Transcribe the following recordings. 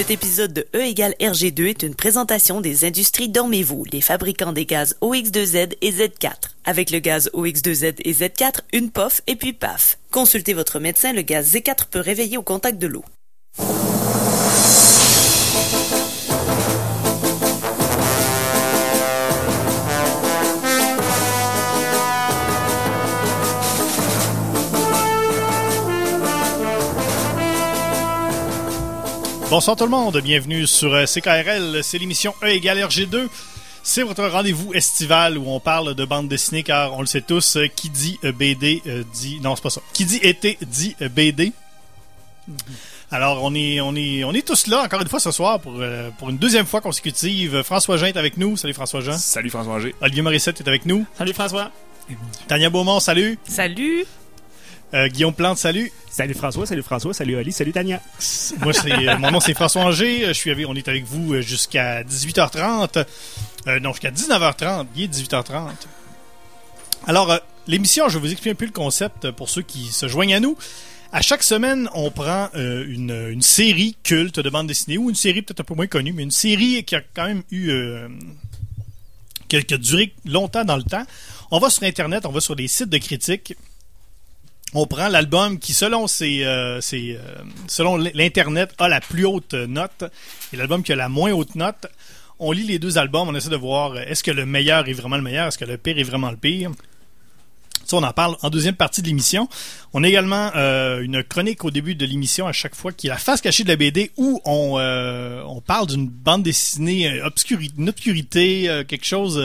Cet épisode de E égale RG2 est une présentation des industries Dormez-vous, les fabricants des gaz OX2Z et Z4. Avec le gaz OX2Z et Z4, une pof et puis paf. Consultez votre médecin, le gaz Z4 peut réveiller au contact de l'eau. Bonsoir tout le monde, bienvenue sur euh, CKRL, c'est l'émission E égale RG2. C'est votre rendez-vous estival où on parle de bande dessinée car on le sait tous, euh, qui dit euh, BD dit... Non, c'est pas ça. Qui dit été dit BD. Alors on est, on, est, on est tous là encore une fois ce soir pour, pour une deuxième fois consécutive. François Jean est avec nous. Salut François Jean. Salut François G. Olivier Morissette est avec nous. Salut François. Tania Beaumont, salut. Salut! Euh, Guillaume Plante, salut. Salut François, salut François, salut Ali, salut Tania. Moi, c'est, euh, mon nom c'est François Anger. Je suis avec, on est avec vous euh, jusqu'à 18h30. Euh, non, jusqu'à 19h30. Il est 18h30. Alors, euh, l'émission, je vais vous expliquer un peu le concept pour ceux qui se joignent à nous. À chaque semaine, on prend euh, une, une série culte de bande dessinée ou une série peut-être un peu moins connue, mais une série qui a quand même eu euh, qui, a, qui a duré longtemps dans le temps. On va sur Internet, on va sur les sites de critiques. On prend l'album qui, selon ses, euh, euh, selon l'internet, a la plus haute note et l'album qui a la moins haute note. On lit les deux albums, on essaie de voir euh, est-ce que le meilleur est vraiment le meilleur, est-ce que le pire est vraiment le pire? On en parle en deuxième partie de l'émission. On a également euh, une chronique au début de l'émission à chaque fois qui est la face cachée de la BD où on, euh, on parle d'une bande dessinée, euh, obscuri- une obscurité, quelque chose,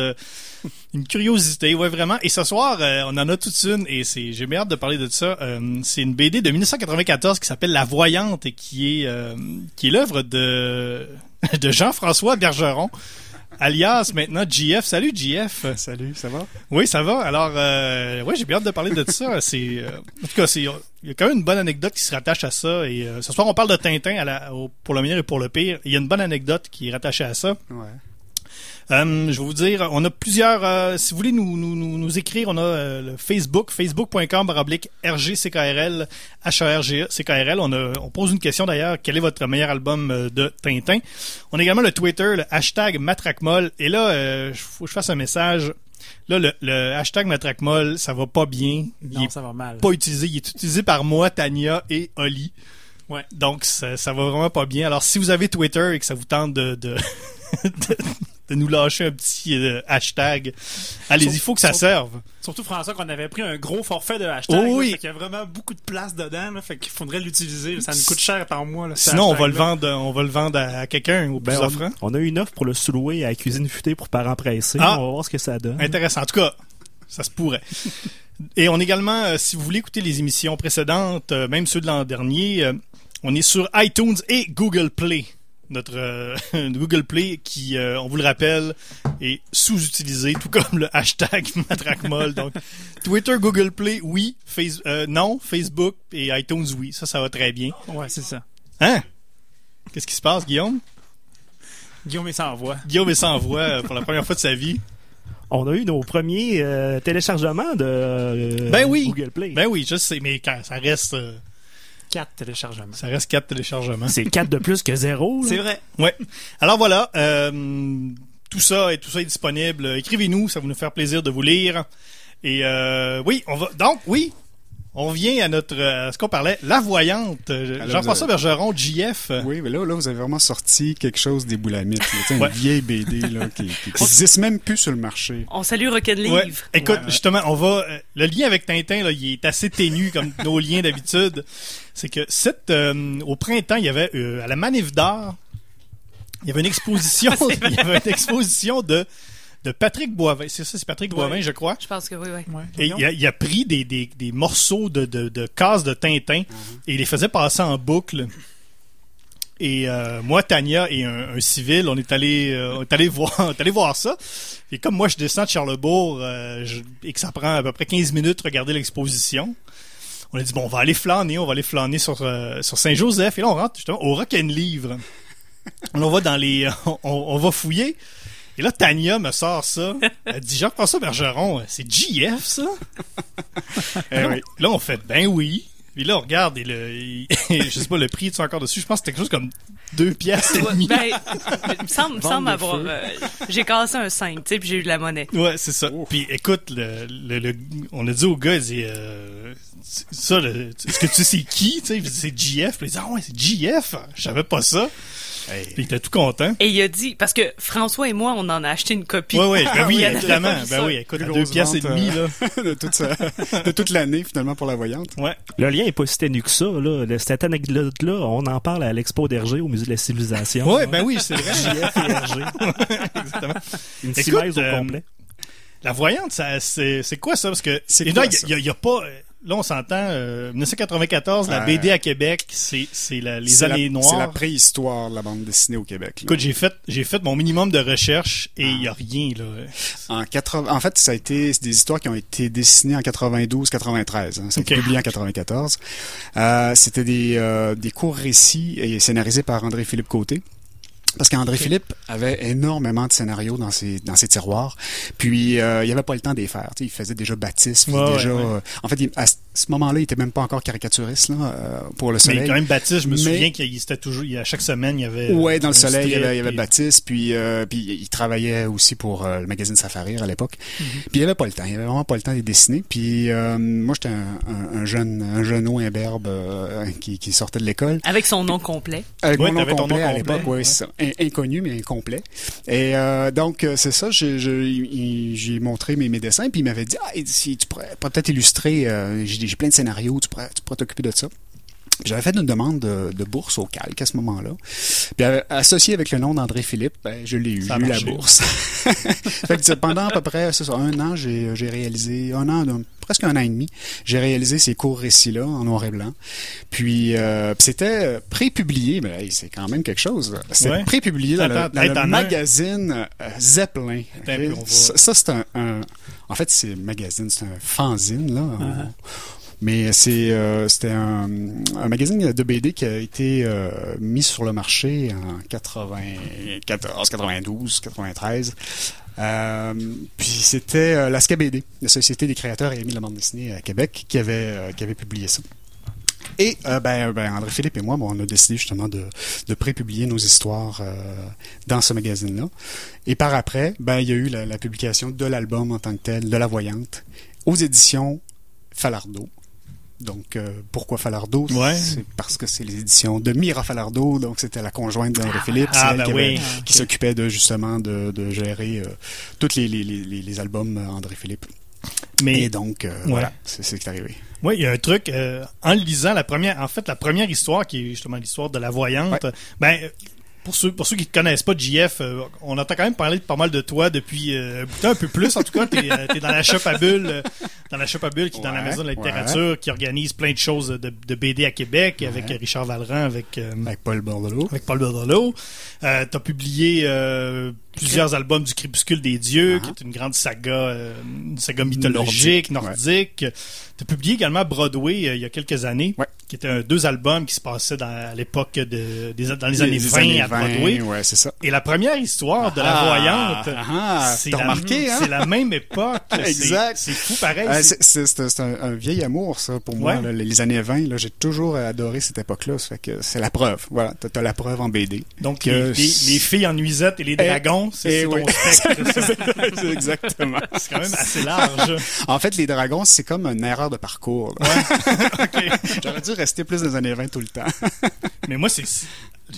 une curiosité, ouais vraiment. Et ce soir, on en a toute une et c'est, j'ai bien de parler de ça. C'est une BD de 1994 qui s'appelle La Voyante et qui est, qui est l'œuvre de, de Jean-François Bergeron. Alias maintenant JF. Salut JF. Salut, ça va? Oui, ça va. Alors, euh, ouais, j'ai bien hâte de parler de ça. C'est, euh, en tout cas, c'est, il y a quand même une bonne anecdote qui se rattache à ça. Et euh, ce soir, on parle de Tintin à la, au- pour le meilleur et pour le pire. Il y a une bonne anecdote qui est rattachée à ça. Ouais. Euh, je vais vous dire, on a plusieurs. euh, si vous voulez nous, nous, nous, nous écrire, on a euh, le Facebook, facebook.com baroblique RGCKRL, HARGE, CKRL. On, a, on pose une question d'ailleurs. Quel est votre meilleur album euh, de Tintin? On a également le Twitter, le hashtag Matracmol. Et là, euh, faut que je fasse un message. Là, le, le hashtag Matracmol, ça va pas bien. Il Non, ça va mal. pas utilisé. Il est utilisé par moi, Tania et Oli. Ouais. Donc, ça, ça va vraiment pas bien. Alors, si vous avez Twitter et que ça vous tente de, de, de, de nous lâcher un petit euh, hashtag, allez-y, il faut que ça serve. Surtout François qu'on avait pris un gros forfait de hashtag. Oh là, oui. fait qu'il y a vraiment beaucoup de place dedans. Là, fait qu'il faudrait l'utiliser. Ça nous coûte cher par mois. Là, Sinon, on va le vendre, on va le vendre à quelqu'un au plus Ben, offrant. on, on a une offre pour le sous-louer à la cuisine futée pour parents pressés. Ah. On va voir ce que ça donne. Intéressant. En tout cas, ça se pourrait. Et on est également, euh, si vous voulez écouter les émissions précédentes, euh, même ceux de l'an dernier, euh, on est sur iTunes et Google Play. Notre euh, Google Play qui, euh, on vous le rappelle, est sous-utilisé, tout comme le hashtag Matracmol. Donc, Twitter, Google Play, oui. Face, euh, non. Facebook et iTunes, oui. Ça, ça va très bien. Ouais, c'est ça. Hein? Qu'est-ce qui se passe, Guillaume? Guillaume est sans voix. Guillaume est sans voix pour la première fois de sa vie. On a eu nos premiers euh, téléchargements de euh, Ben oui. Google Play. Ben oui, je sais, mais quand ça reste, euh, Quatre téléchargements. ça reste quatre téléchargements. C'est 4 de plus que 0. C'est vrai. Ouais. Alors voilà, euh, tout ça et tout ça est disponible. Écrivez-nous, ça va nous faire plaisir de vous lire. Et euh, oui, on va donc oui, on vient à notre euh, à ce qu'on parlait, la voyante. Euh, Jean-François Bergeron, JF. Oui, mais là, là, vous avez vraiment sorti quelque chose des boulamites. là. Une vieille BD là, qui, qui, qui existe même plus sur le marché. On salue Rocket Livre. Ouais. Écoute, Ouais, ouais. justement, on va. euh, le lien avec Tintin, là, il est assez ténu comme nos liens d'habitude. C'est que cette, euh, au printemps, il y avait euh, à la Manif d'art, il y avait une exposition. il y avait une exposition de de Patrick Boivin. C'est ça, c'est Patrick. Boivin, je crois. Je pense que oui, oui. Ouais. Et il a, il a pris des, des, des morceaux de, de, de cases de Tintin et il les faisait passer en boucle. Et euh, moi, Tania et un, un civil, on est allé, euh, on est allé voir, on est allé voir ça. Et comme moi, je descends de Charlebourg euh, je- et que ça prend à peu près 15 minutes de regarder l'exposition, on a dit bon, on va aller flâner, on va aller flâner sur euh, sur Saint-Joseph. Et là, on rentre justement au Rock and Livre. on va dans les, on, on va fouiller. Et là, Tania me sort ça. Elle dit Jean-François Bergeron, c'est JF, ça? Eh oui. Là, on fait ben oui. Puis là, on regarde et le, je sais pas, le prix est encore dessus. Je pense que c'était quelque chose comme deux piastres et Ouais, demi. ben, il me semble, avoir. euh, j'ai cassé un 5, tu sais, puis j'ai eu de la monnaie. Ouais, c'est ça. Puis écoute, le, le, le- on a dit au gars, il dit, euh, c'est- ça, le- est-ce que tu sais c'est qui? Tu sais, il dit, c'est GF. Puis il dit, ah ouais, c'est GF. Je savais pas ça. Hey. Puis il était tout content. Et il a dit, parce que François et moi, on en a acheté une copie. Ouais, ouais, ben oui, avait évidemment. Ben oui, écoute, deux piastres et vente, demi, euh, là. de, toute de toute l'année, finalement, pour la voyante. Ouais. Le lien est pas si ténu que ça. Là. Le- Cette anecdote-là, on en parle à l'Expo d'Hergé au Musée de la Civilisation. Ouais, ben oui, c'est vrai. JF et Hergé. Exactement. Une Écoute, au euh, complet. La voyante, ça, c'est, c'est quoi ça? Parce que, C'est et quoi là, il y, a- y a pas, euh, là, on s'entend, euh, 1994, la Euh, BD à Québec, c'est, c'est la- les la- années C'est la noires. préhistoire de la bande dessinée au Québec. là. Écoute, j'ai fait, j'ai fait mon minimum de recherche et il y a rien, là. En, 80 en fait, ça a été c'est des histoires qui ont été dessinées en 92-93. Hein. Ça a été Ok. publié en 94. Euh, C'était des, euh, des courts récits et scénarisés par André-Philippe Côté. Parce qu'André Philippe avait énormément de scénarios dans ses dans ses tiroirs, puis euh, il avait pas le temps de les faire. Tu sais, il faisait déjà Baptiste, Ouais, déjà. ouais. euh, en fait, il- à ce moment-là, il était même pas encore caricaturiste là, euh, pour le Mais Soleil. quand même, Baptiste, je me Mais- souviens qu'il était toujours, il y a chaque semaine, il y avait. Ouais, dans le un soleil, il y avait, il y avait puis- Baptiste, puis, euh, puis il travaillait aussi pour euh, le magazine Safarir à l'époque. Mhm. Puis il avait pas le temps, il avait vraiment pas le temps de les dessiner. Puis euh, moi, j'étais un, un, un jeune, un jeuneau imberbe euh, qui, qui sortait de l'école. Avec son nom complet. Avec Ouais, mon nom ton complet nom à l'époque, complet, oui, ouais. c'est ça. In- inconnu mais incomplet. Et euh, donc euh, c'est ça, j'ai montré mes, mes dessins, puis il m'avait dit ah, si tu pourrais peut-être illustrer, euh, j'ai plein de scénarios, tu pourrais tu pourrais t'occuper de ça. J'avais fait une demande de, de bourse au calque à ce moment-là. Puis euh, associé avec le nom d'André Philippe, ben, je l'ai eu, eu la bourse. fait que pendant à peu près c'est ça, un an, j'ai j'ai réalisé, un an, un- presque un an et demi, j'ai réalisé ces courts récits-là en noir et blanc. Puis, euh, c'était euh, pré-publié, mais hey, c'est quand même quelque chose. C'était Ouais. pré-publié dans le, dans hey, magazine euh, Zeppelin. Peu, Ça, ça, c'est un, un- En fait, c'est un magazine, c'est un fanzine, là. Uh-huh. On- Mais c'est euh, c'était un, un magazine de BD qui a été euh, mis sur le marché en 94, 92, 93. Euh, puis c'était euh, la SCABD, la Société des créateurs et amis de la bande dessinée à Québec, qui avait, euh, qui avait publié ça. Et euh, ben, ben, André-Philippe et moi, bon, on a décidé justement de, de pré-publier nos histoires euh, dans ce magazine-là. Et par après, ben, il y a eu la, la publication de l'album en tant que tel, de La Voyante, aux éditions Falardeau. Donc, euh, pourquoi Falardeau? Ouais. C'est parce que c'est les éditions de Mira Falardeau, donc c'était la conjointe c'est Ah, elle ben qui, avait- oui. qui s'occupait de justement de, de gérer euh, tous les, les, les, les albums euh, André-Philippe. Mais, Et donc, euh, voilà, c'est ce qui est arrivé. Oui, il y a un truc, euh, en lisant la première, en fait, la première histoire, qui est justement l'histoire de la voyante, ben, pour ceux, pour ceux qui ne connaissent pas JF, euh, on entend quand même parler pas mal de toi depuis euh, un de peu plus en tout cas. T'es euh, t'es dans la shop à bulle, euh, dans la shop à bulle qui est dans la maison de la littérature, qui organise plein de choses de, de BD à Québec avec Ouais. euh, Richard Valran, avec euh, Avec Paul Bordelot. avec Paul Bordelot. Euh, t'as publié plusieurs albums du Crépuscule des Dieux, Ah. qui est une grande saga, euh, une saga mythologique, Nordique, nordique. T'as publié également Broadway euh, il y a quelques années, Ouais. qui était un, deux albums qui se passaient dans, à l'époque de, des, dans les années Les 20 années à Broadway. ouais, c'est ça. Et la première histoire de la Ah, voyante, ah, c'est t'as la, remarqué, hein? c'est la même époque. C'est- Exact. C'est fou pareil. Euh, c'est- c'est c'est- c'est un, un vieil amour, ça, pour moi. Ouais. là, les années 20, là, j'ai toujours adoré cette époque-là. C'est la preuve. Voilà, t'as as la preuve en BD. Donc, que les, les- c'est- les filles en nuisette et les Et- dragons, c'est oui. spectre, exactement. C'est quand même assez large. En fait, les dragons, c'est comme une erreur de parcours. Ok. J'aurais dû rester plus dans les années 20 tout le temps. Mais moi, c'est c'est-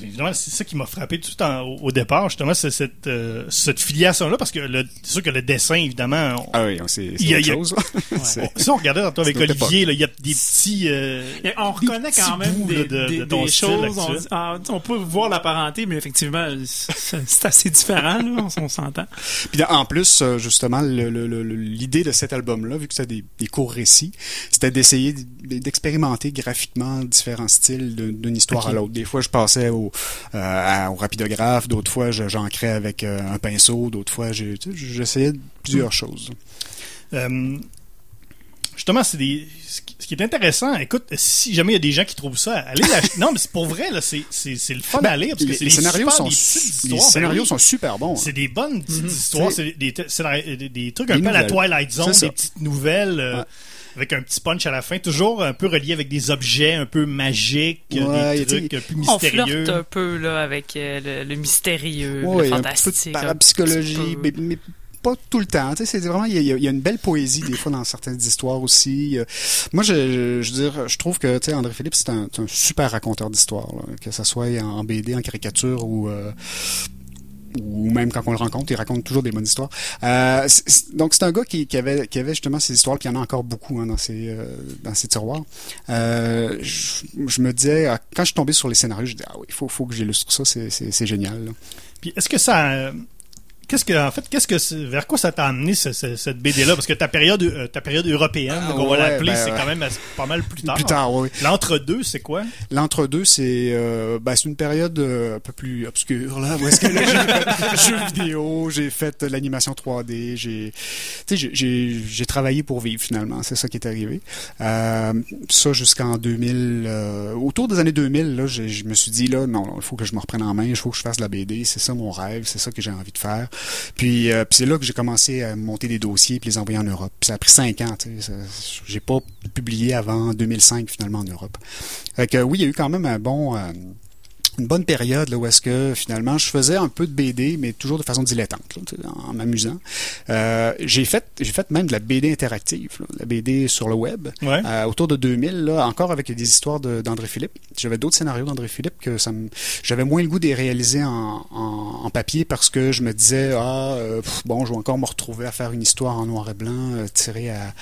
évidemment c'est ça qui m'a frappé tout en- au, au départ, justement, c'est cette, euh, cette filiation-là, parce que c'est sûr que le dessin, évidemment, on- Ah oui, c'est c'est Il y a- autre chose. Si on regardait tantôt avec Olivier, il y a des petits... euh, Et on des reconnaît petits quand même bouts, des, là, de, des- de ton des style choses. On, ah, on peut voir la parenté, mais effectivement, c'est assez différent, là, on, on s'entend. Puis en plus, euh, justement, l'idée de cet album-là, vu que c'était des, des courts récits, c'était d'essayer d'expérimenter graphiquement différents styles d'une histoire à l'autre. Des fois, je passais au, euh, au rapidographe, d'autres fois, je- j'ancrais avec euh, un pinceau, d'autres fois, j'essayais plusieurs choses. Euh, justement, c'est des. Ce qui- est intéressant, écoute, si jamais il y a des gens qui trouvent ça, allez l'acheter. non, mais c'est pour vrai, là, c'est, le fun à lire, parce que Ben, les, les scénarios super- sont, des su- petites les histoires. ben scénarios sont super bons. hein. C'est des bonnes petites histoires, c'est des, des, trucs un peu à la. Twilight Zone, des petites nouvelles. euh, Ouais. Avec un petit punch à la fin, toujours un peu relié avec des objets un peu magiques, Ouais, des trucs plus On mystérieux. flirte un peu là avec euh, le, le mystérieux, Ouais, le un petit peu de fantastique. un parapsychologie, peu. mais, mais pas tout le temps. Tu sais, c'est vraiment, il y, a, il y a une belle poésie des fois dans certaines histoires aussi. Euh, Moi, je, je, je veux dire, je trouve que tu sais, André Philippe, c'est un, super raconteur d'histoire, là. que ça soit en, en BD, en caricature ou euh, ou même quand on le rencontre, il raconte toujours des bonnes histoires. Euh, donc c'est un gars qui, avait justement ces histoires, puis il y en a encore beaucoup hein, dans ses euh, tiroirs. Euh, je, me disais ah, quand je suis tombé sur les scénarios, je dis ah oui, il faut faut que j'illustre ça, c'est génial. Puis est-ce que ça. Qu'est-ce que, en fait, qu'est-ce que, vers quoi ça t'a amené ce- ce- cette BD-là Parce que ta période, euh, ta période européenne, Ah, qu'on va l'appeler, ben, c'est quand même pas mal plus tard. Plus tard, oui. L'entre-deux, c'est quoi? L'entre-deux, c'est euh, ben, c'est une période euh, un peu plus obscure là. Où est-ce que j'ai fait jeux vidéo, j'ai fait l'animation 3D, j'ai tu sais j'ai- j'ai j'ai travaillé pour vivre finalement. C'est ça qui est arrivé. Euh, ça jusqu'en 2000, euh, autour des années 2000 là, je me suis dit là non, non, il faut que je me reprenne en main, il faut que je fasse de la BD. C'est ça mon rêve, c'est ça que j'ai envie de faire. Puis, euh, puis c'est là que j'ai commencé à monter des dossiers puis les envoyer en Europe. Puis ça a pris cinq ans. J'ai pas publié avant 2005 finalement en Europe. Fait que oui, il y a eu quand même un bon, euh, une bonne période là où est-ce que finalement je faisais un peu de BD, mais toujours de façon dilettante, là, en m'amusant. Euh, j'ai fait, j'ai fait même de la BD interactive, là, la BD sur le web. Ouais. Euh, autour de 2000, là, encore avec des histoires de- d'André Philippe. J'avais d'autres scénarios d'André Philippe que ça me, j'avais moins le goût de les réaliser en, en, en papier parce que je me disais ah euh, pff, bon, je vais encore me retrouver à faire une histoire en noir et blanc euh, tirée à,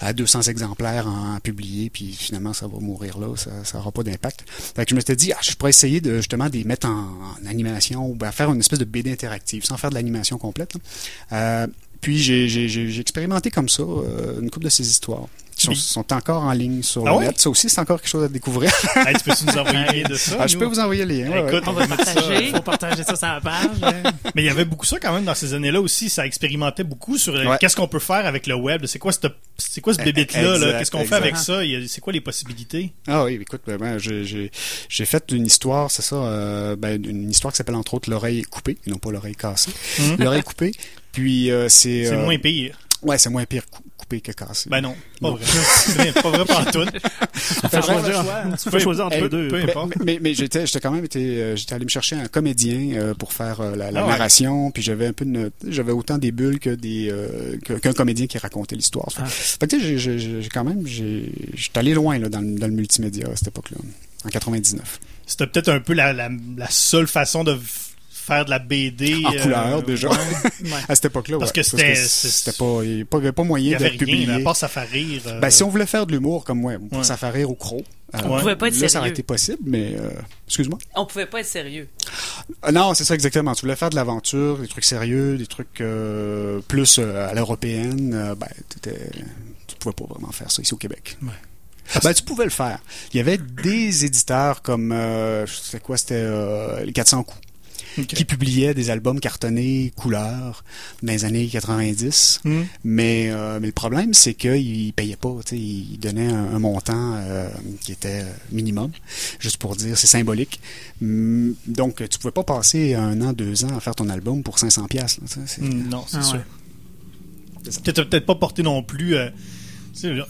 à 200 exemplaires en, publié, puis finalement ça va mourir là, ça, ça aura pas d'impact. Fait que je me suis dit ah, je pourrais essayer de justement de les mettre en, animation ou ben, faire une espèce de BD interactive sans faire de l'animation complète. Euh, puis j'ai, expérimenté comme ça euh, une couple de ces histoires sont, sont encore en ligne sur Ah le ouais? net. Ça aussi, c'est encore quelque chose à découvrir. Hey, tu peux-tu nous envoyer de ça Ah, je peux vous envoyer les liens. ouais. Écoute, on va partager. Faut partager ça sur la page. hein. Mais il y avait beaucoup ça quand même dans ces années-là aussi. Ça expérimentait beaucoup sur Ouais. qu'est-ce qu'on peut faire avec le web. C'est quoi, cette- c'est quoi ce Eh, bébé-là? exact, là? Qu'est-ce qu'on fait avec ça? C'est quoi les possibilités? Ah oui, écoute, ben, ben, j'ai, fait une histoire, c'est ça, euh, ben, une histoire qui s'appelle entre autres l'oreille coupée, et non pas l'oreille cassée. Mhm. L'oreille coupée. Puis euh, c'est. C'est euh, moins pire. Ouais, c'est moins pire coupé que cassé. Ben non, pas Non. vrai. C'est pas vrai par tout. Tu peux choisir, tu peux choisir entre les deux. peu Mais, importe. mais, mais j'étais, j'étais quand même été, euh, j'étais allé me chercher un comédien euh, pour faire euh, la, la Ah ouais. narration, puis j'avais un peu j'avais autant des bulles que des, euh, qu'un comédien qui racontait l'histoire. Fait, Ah. fait que tu sais, j'ai, quand même, j'ai, j'étais allé loin là dans, le- dans le multimédia à cette époque-là, en 99. C'était peut-être un peu la, la, la seule façon de faire de la BD. En euh, couleur déjà. ouais. À cette époque-là, Parce ouais, que c'était- c'était pas, il y avait pas, moyen y avait de rien, publier. là, à part ça fait rire. euh, Ben, si on voulait faire de l'humour comme moi, pour Ouais. ça faire rire au croc, euh, On pouvait pas être là, ça sérieux. aurait été possible, mais euh, excuse-moi. On pouvait pas être sérieux. Ah, non, c'est ça exactement. Tu voulais faire de l'aventure, des trucs sérieux, des trucs euh, plus euh, à l'européenne. euh, ben, t'étais- tu pouvais pas vraiment faire ça ici au Québec. Ouais. Ben, tu pouvais le faire. Il y avait des éditeurs comme, euh, c'était quoi, c'était euh, les 400 coups, qui publiaient des albums cartonnés couleur dans les années 90. Hmm. Mais, euh, mais le problème, c'est qu'ils payaient pas. tu sais, Ils donnaient un, un montant euh, qui était minimum, juste pour dire c'est symbolique. Hum, Donc, tu pouvais pas passer un an, deux ans à faire ton album pour 500 pièces. Hmm, Non, c'est Ah sûr. ouais. Peut-être peut-être pas porté non plus. euh,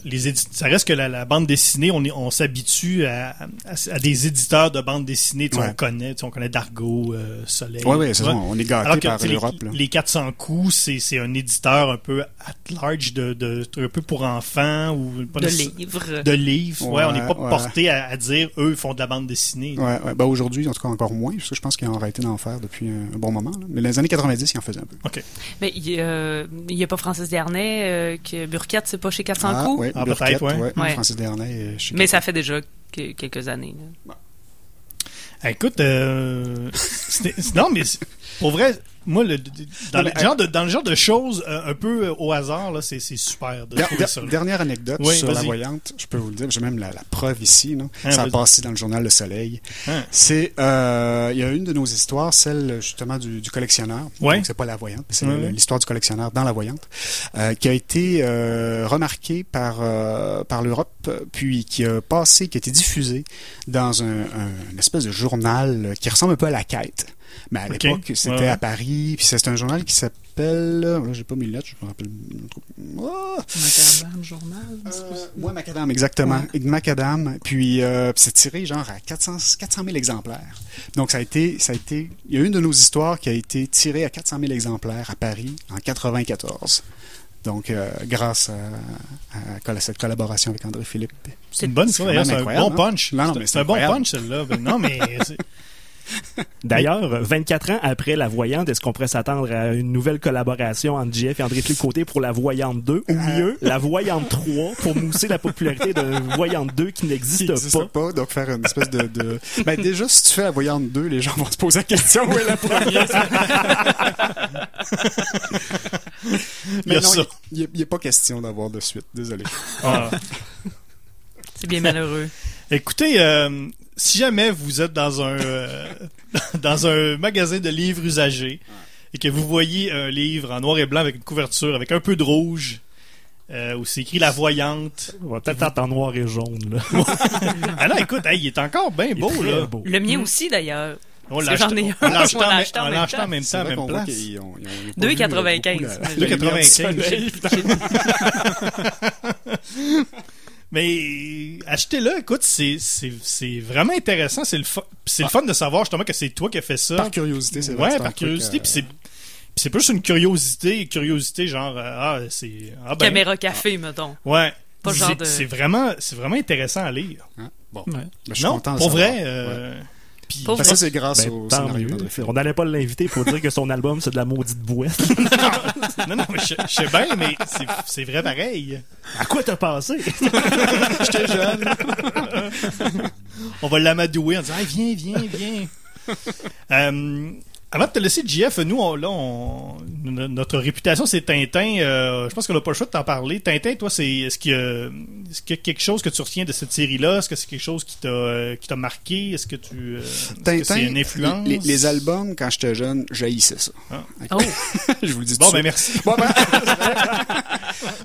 les ça reste que la, la bande dessinée, on, est- on s'habitue à, à- à des éditeurs de bande dessinée. Ouais. On connaît, on connaît Dargo, euh, Soleil. Oui, oui, c'est ça. On est gâté par l'Europe. les, les 400 coups, c'est c'est un éditeur un peu at large de, de un peu pour enfants ou pas De livres. de livres. Ouais, on n'est pas Ouais, porté à, à dire eux ils font de la bande dessinée. Ouais, ouais. Ben, aujourd'hui, en tout cas, encore moins. Parce que je pense qu'ils ont arrêté d'en faire depuis un, bon moment. là. Mais les années 90, ils en faisaient un peu. Mais il y a, il y a pas Francis Dernay, euh, que Burkett, c'est pas chez 400 ah, coups. ouais, Ah, peut-être, ouais. Ouais. Francis Dernay. euh, Mais ça fait déjà que- quelques années. là. Ah, Écoute, euh, non, mais pour vrai, moi, le, dans, Non, le genre de, dans le genre de choses euh, un peu euh, au hasard, là, c'est c'est super de Der- trouver der- ça. là. dernière anecdote Oui, sur la voyante, je peux vous le dire, j'ai même la, la preuve ici. là. Ah, ça a passé dans le journal Le Soleil. Hein. C'est, euh, il y a une de nos histoires, celle justement du, du collectionneur. Ouais. Donc c'est pas la voyante, mais c'est Ouais, l'histoire du collectionneur dans la voyante, euh, qui a été euh, remarquée par euh, par l'Europe, euh, puis qui a passé, qui a été diffusée dans un, un- une espèce de journal qui ressemble un peu à la quête. Mais à l'époque, c'était Ouais, ouais. à Paris, puis c'est un journal qui s'appelle... Là, j'ai pas mes lettres, je me rappelle... Oh! Macadam, journal. Euh, ouais, Macadam, exactement. Macadam. Puis euh, c'est tiré genre à 400, 400 000 exemplaires. Donc ça a été, ça a été, il y a une de nos histoires qui a été tirée à 400 000 exemplaires à Paris en 94. Donc euh, grâce à, à cette collaboration avec André Philippe. C'est une bonne histoire, d'ailleurs, quand c'est un bon hein? punch. Non, non, C'est- mais c'est c'est un bon punch, celle-là. Non, mais D'ailleurs, 24 ans après La Voyante, est-ce qu'on pourrait s'attendre à une nouvelle collaboration entre JF et André Côté pour La Voyante 2 ou mieux, La Voyante 3 pour mousser la popularité de Voyante 2 qui Qui n'existe pas? pas. donc faire une espèce de... de... Ben, déjà, si tu fais la voyante 2, les gens vont se poser la question où est la première? Il y Mais a non, il n'y a, pas question d'avoir de suite, désolé. Ah. C'est bien malheureux. Écoutez, euh, si jamais vous êtes dans un euh, dans un magasin de livres usagés et que vous voyez un livre en noir et blanc avec une couverture avec un peu de rouge euh, où c'est écrit la voyante. On va peut-être être en noir et jaune, là. Ah non, écoute, hey, il est encore bien Il est beau très là. beau. Le mien aussi, d'ailleurs. On acheté- l'a acheté on en l'a même- acheté en on même acheté temps. en même temps, même place. qu'ils ont- ils ont- ils ont pas vu, 2,95. euh, beaucoup la- 2,95. Mais achetez-le, écoute, c'est c'est c'est vraiment intéressant, c'est le le fun de savoir justement que c'est toi qui as fait ça. Par curiosité, c'est vrai. Ouais, par curiosité, euh, puis c'est puis c'est plus une curiosité, curiosité genre euh, ah c'est ah ben Caméra café, mettons. ouais. Pas genre C'est- de- C'est vraiment c'est vraiment intéressant à lire. hein, Bon, Ouais. Ben, je suis non, content de pour savoir. vrai Ouais. Puis ça, c'est grâce Ben, au tant scénario mieux. d'André Philippe. On n'allait pas l'inviter pour dire que son album, c'est de la maudite boîte. non non, mais je, je sais bien mais c'est c'est vrai pareil. à quoi t'as pensé? J'étais jeune. On va l'amadouer en disant ah, viens, viens, viens. Euh, avant de te laisser, JF, nous, on- là, on, notre réputation, c'est Tintin. Euh, je pense qu'on n'a pas le choix de t'en parler. Tintin, toi, c'est est-ce qu'il y, a- est-ce qu'il y a quelque chose que tu retiens de cette série-là? Est-ce que c'est quelque chose qui t'a euh, qui t'a marqué? Est-ce que tu euh, est-ce que Tintin, c'est une influence? les, les albums, quand j'étais jeune, j'haïssais ça. Ah. Oh, je vous le dis tout Bon, de ben suite. merci. Bon, ben,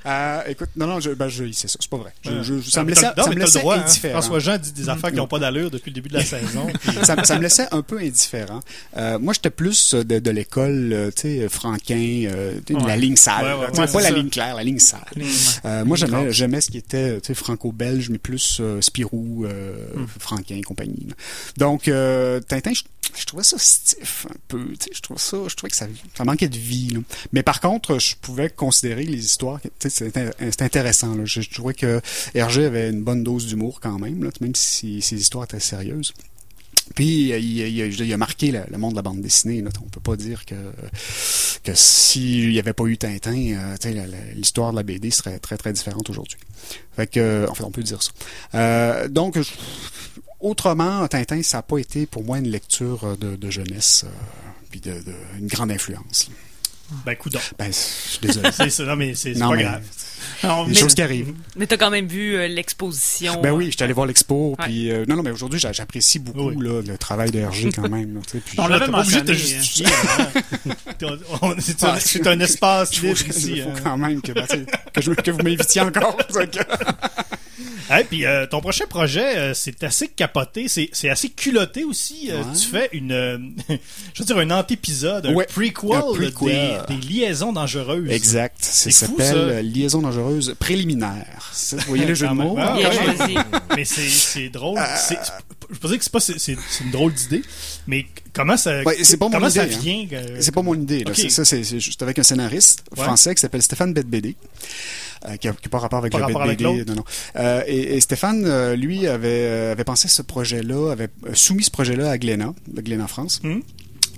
Euh, écoute, non, non, je, ben, j'haïssais ça. C'est pas vrai. Je- je- ça me laissait, non, ça me le laissait droit, hein. indifférent. François Jean dit des affaires qui n'ont pas d'allure depuis le début de la saison. puis- ça, ça me laissait un peu indifférent. Euh, moi, j'étais plus de, de l'école, euh, tu sais, Franquin, euh, sais, Ouais. la ligne sale. Ouais, ouais, pas la ligne claire, la ligne sale. Euh, moi, j'aimais, j'aimais ce qui était, tu sais, franco-belge, mais plus euh, Spirou, euh, Franquin et compagnie. Donc, euh, Tintin, je, je trouvais ça stiff un peu. Tu sais, je trouvais ça, je trouvais que ça, ça manquait de vie. là. Mais par contre, je pouvais considérer les histoires, tu sais, c'était c'était intéressant. Là. Je, je trouvais que Hergé avait une bonne dose d'humour quand même, là, même si ses histoires étaient sérieuses. Puis il, a marqué le, monde de la bande dessinée. Là. On peut pas dire que que s'il n'y avait pas eu Tintin, euh, l'histoire de la BD serait très très différente aujourd'hui. Fait que, euh, en fait, on peut dire ça. Euh, donc, autrement, Tintin, ça n'a pas été pour moi une lecture de, jeunesse, puis de, une grande influence. Ben, coudonc. Ben, je suis désolé. C'est ça, non, mais c'est c'est Non, pas mais- grave. Non, Des mais- choses qui arrivent. mais t'as quand même vu euh, l'exposition. Ben oui, j'étais allé voir l'expo, Ouais. puis euh, non, non, mais aujourd'hui, j'a- j'apprécie beaucoup Oui. là, le travail de Hergé quand même. puis On l'avait pas obligé de te mentionné, justifier. hein. On- C'est un, c'est un espace il libre il ici. faut hein. quand même que, ben, que, je- que vous m'invitiez encore. Hey, puis euh, ton prochain projet, euh, c'est assez capoté, c'est c'est assez culotté aussi. Euh, Ouais. Tu fais une, euh, je veux dire, un antépisode, un Ouais, prequel, un prequel. Des, des liaisons dangereuses. Exact. Ça s'appelle ça. euh, Liaison dangereuse préliminaire. Ça, Vous voyez le jeu de même. mots? Ah, ouais. choisi. Mais c'est c'est drôle. C'est- Je peux dire que c'est pas c'est une drôle d'idée, mais comment ça Ouais, c'est pas mon comment ça idée, hein. vient euh, C'est pas mon idée. Là. Ok. C'est ça, c'est c'est juste avec un scénariste Ouais. français qui s'appelle Stéphane Bedbédé. Euh, qui n'a pas rapport avec Pas le rapport avec BD, non, non. Euh, et, et Stéphane, euh, lui, avait, avait pensé ce projet-là, avait soumis ce projet-là à Glénat, Glénat France. Hmm.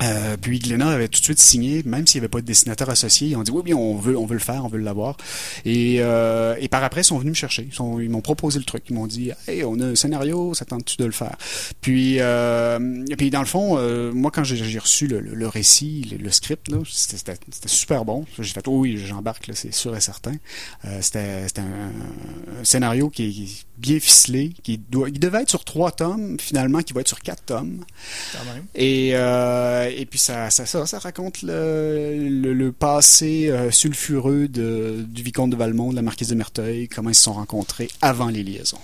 Euh, puis Glénat avait tout de suite signé, même s'il n'y avait pas de dessinateur associé, ils ont dit oui, oui, on veut, on veut le faire, on veut l'avoir. Et, euh, et par après, ils sont venus me chercher. Ils, sont- ils m'ont proposé le truc. Ils m'ont dit, hey, on a un scénario, ça tente-tu de le faire? Puis, euh, et puis dans le fond, euh, moi quand j'ai j'ai reçu le, le- le récit, le, le script, là, c'était c'était- c'était super bon. J'ai fait, oh oui, j'embarque, là, c'est sûr et certain. Euh, c'était c'était un, un scénario qui est bien ficelé, qui doit, il devait être sur trois tomes, finalement, qui va être sur quatre tomes. quand même. Et, euh, et puis ça, ça, ça, ça raconte le, le, le passé euh, sulfureux de, du vicomte de Valmont, de la marquise de Merteuil, comment ils se sont rencontrés avant les liaisons.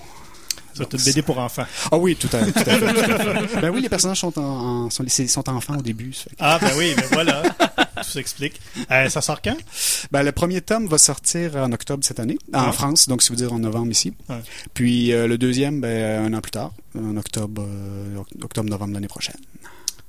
C'est une BD pour enfants. Ah oui, tout à, tout à fait. tout à fait. ben oui, les personnages sont, en, en- sont, les- sont enfants au début. Ah, ben oui, ben voilà. Tout s'explique. Euh, ça sort quand? Ben, le premier tome va sortir en octobre cette année, en Ouais. France, donc si vous dire en novembre ici. Ouais. Puis euh, le deuxième, ben, un an plus tard, en octobre, euh, octobre-novembre l'année prochaine.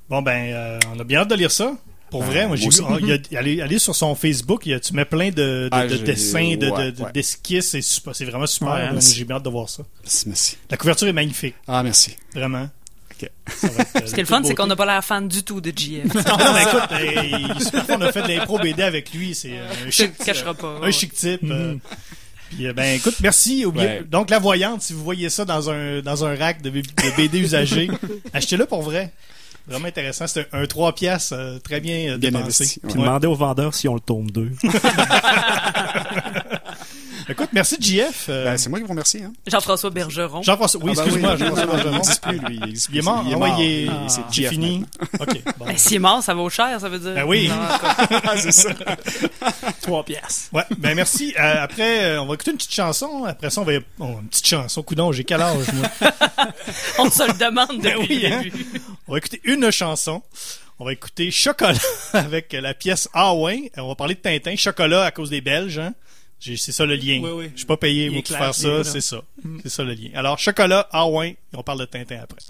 Bon, ben, euh, on a bien hâte de lire ça. Pour Euh, vrai, moi, j'ai vu, oh, il y a- allez, allez sur son Facebook, il a- tu mets plein de, de- Ah, de dessins, de, ouais, de- de- ouais. d'esquisses, c'est super- c'est vraiment super. Ouais, là. merci. j'ai bien hâte de voir ça. Merci, merci. La couverture est magnifique, Ah, merci. vraiment. Être, euh, Ce qui est le fun, c'est qu'on n'a pas l'air fan du tout de GF. Non, non, mais écoute, euh, il- super on a fait de l'impro BD avec lui, c'est un Je chic, te cacherai pas. un chic type. Puis, euh, ben, écoute, merci. Oubliez- Ouais. Donc, la voyante, si vous voyez ça dans un, dans un rack de, de BD usagés, achetez-le pour vrai. Vraiment intéressant. C'est un, un 3 piastres euh, très bien, euh, Bien dépensé. investi. Puis Ouais. demandez aux vendeurs si on le tome 2. Écoute, merci JF. euh, Ben, c'est moi qui vous remercie. Hein. Jean-François Bergeron. Jean-François, oui, Ah, ben excuse-moi, oui. Jean-François Il Bergeron. n'existe plus, lui. Il, Il est plus. mort. Il est Ah ouais, mort. il est- Ah, c'est GF fini. OK. bon. Ben, S'il est mort, ça vaut cher, ça veut dire. Ben oui. C'est ça. Trois pièces. Ouais, ben merci. Euh, après, euh, on va écouter une petite chanson. Après ça, on va... Oh, une petite chanson. Coudon, j'ai quel âge, moi? On se le demande Ben depuis oui, le hein. début. On va écouter une chanson. On va écouter Chocolat avec la pièce Ah ouais. On va parler de Tintin. Chocolat à cause des Belges. Hein? C'est ça le lien. Oui, oui. Je suis pas payé pour clair, faire ça. C'est ça. C'est ça le lien. Alors, Chocolat, Ah ouais. On parle de Tintin après.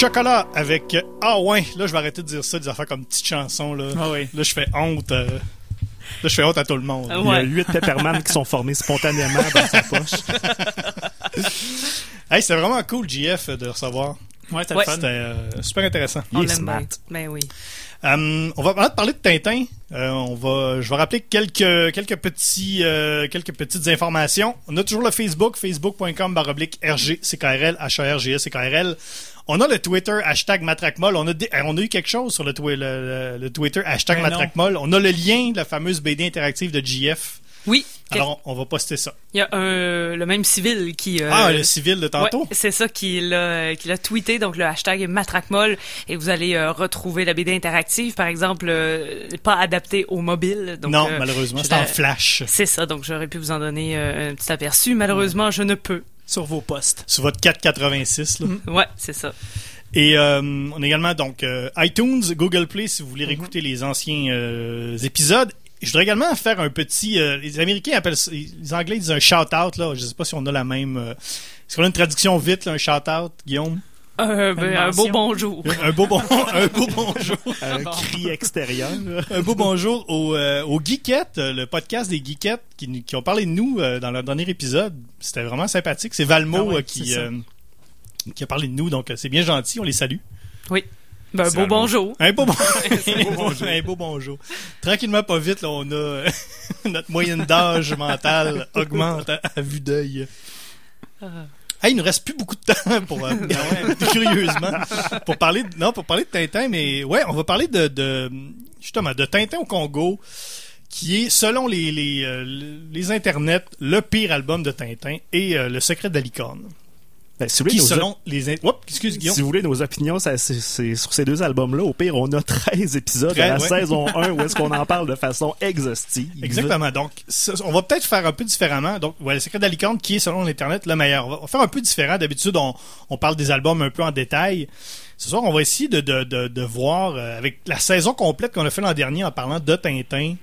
Chocolat avec Ah ouais. Là, je vais arrêter de dire ça, des affaires comme petite chanson. Là, Ah oui. là je fais honte. euh, Là, je fais honte à tout le monde. Ah Il y a huit Pepperman qui sont formés spontanément dans sa poche. Hey, c'était vraiment cool, JF, de recevoir. Ouais, c'était Ouais. euh, super intéressant. Il On l'aime smart. bien. Ben oui. Euh, on va maintenant parler de Tintin. Euh, on va, je vais rappeler quelques quelques petits euh, quelques petites informations. On a toujours le Facebook, facebook.com baroblique RGCKRL, H-A-R-G-S-C-K-R-L. On a le Twitter, hashtag Matraquemol. On a, dé- on a eu quelque chose sur le, twi- le, le- le Twitter, hashtag non. Matraquemol. On a le lien de la fameuse BD interactive de GF. Oui. Alors, on, on va poster ça. Il y a un, le même civil qui. euh, Ah, le civil de tantôt? Ouais, c'est ça qui l'a qui l'a tweeté donc le hashtag matraquemol et vous allez euh, retrouver la BD interactive par exemple euh, pas adaptée au mobile donc non, malheureusement, c'est en la- flash. c'est ça donc j'aurais pu vous en donner un petit aperçu malheureusement je ne peux Sur vos postes. Sur votre 486, là. ouais c'est ça Et euh, on a également donc euh, iTunes, Google Play si vous voulez réécouter les anciens euh, épisodes. Je voudrais également faire un petit. les Américains appellent, ça- les Anglais disent un shout out là. Je sais pas si on a la même. Est-ce qu'on a une traduction vite, là, un shout out, Guillaume? Euh, ben, un beau bonjour. Un beau bon, un beau bonjour. Un cri extérieur. Un beau bonjour aux, euh, aux Geekettes, le podcast des Geekettes qui, ont parlé de nous euh, dans leur dernier épisode. C'était vraiment sympathique. C'est Valmo Ah ouais, qui, euh, qui a parlé de nous, donc c'est bien gentil. On les salue. Oui. Ben, un C'est beau bonjour. Un beau, bon- un beau bonjour. Un beau bonjour. Tranquillement, pas vite, là, on a notre moyenne d'âge mentale augmente à, à vue d'œil. Hey, il nous reste plus beaucoup de temps pour euh, curieusement pour parler de, non pour parler de Tintin mais ouais on va parler de, de justement de Tintin au Congo qui est selon les les, euh, les internets le pire album de Tintin et euh, le secret de la licorne Ben, si, vous voulez qui nos selon les in- Oups, excuse Guillaume si vous voulez nos opinions, ça, c'est, c'est sur ces deux albums-là. Au pire, on a 13 épisodes à la ouais. saison 1 où est-ce qu'on en parle de façon exhaustive. Exactement. Donc, ça, on va peut-être faire un peu différemment. Donc, ouais, le secret de la licorne qui est, selon l'Internet, le meilleur. On va, faire un peu différent. D'habitude, on, on parle des albums un peu en détail. Ce soir, on va essayer de, de, de, de voir, euh, avec la saison complète qu'on a fait l'an dernier en parlant de Tintin,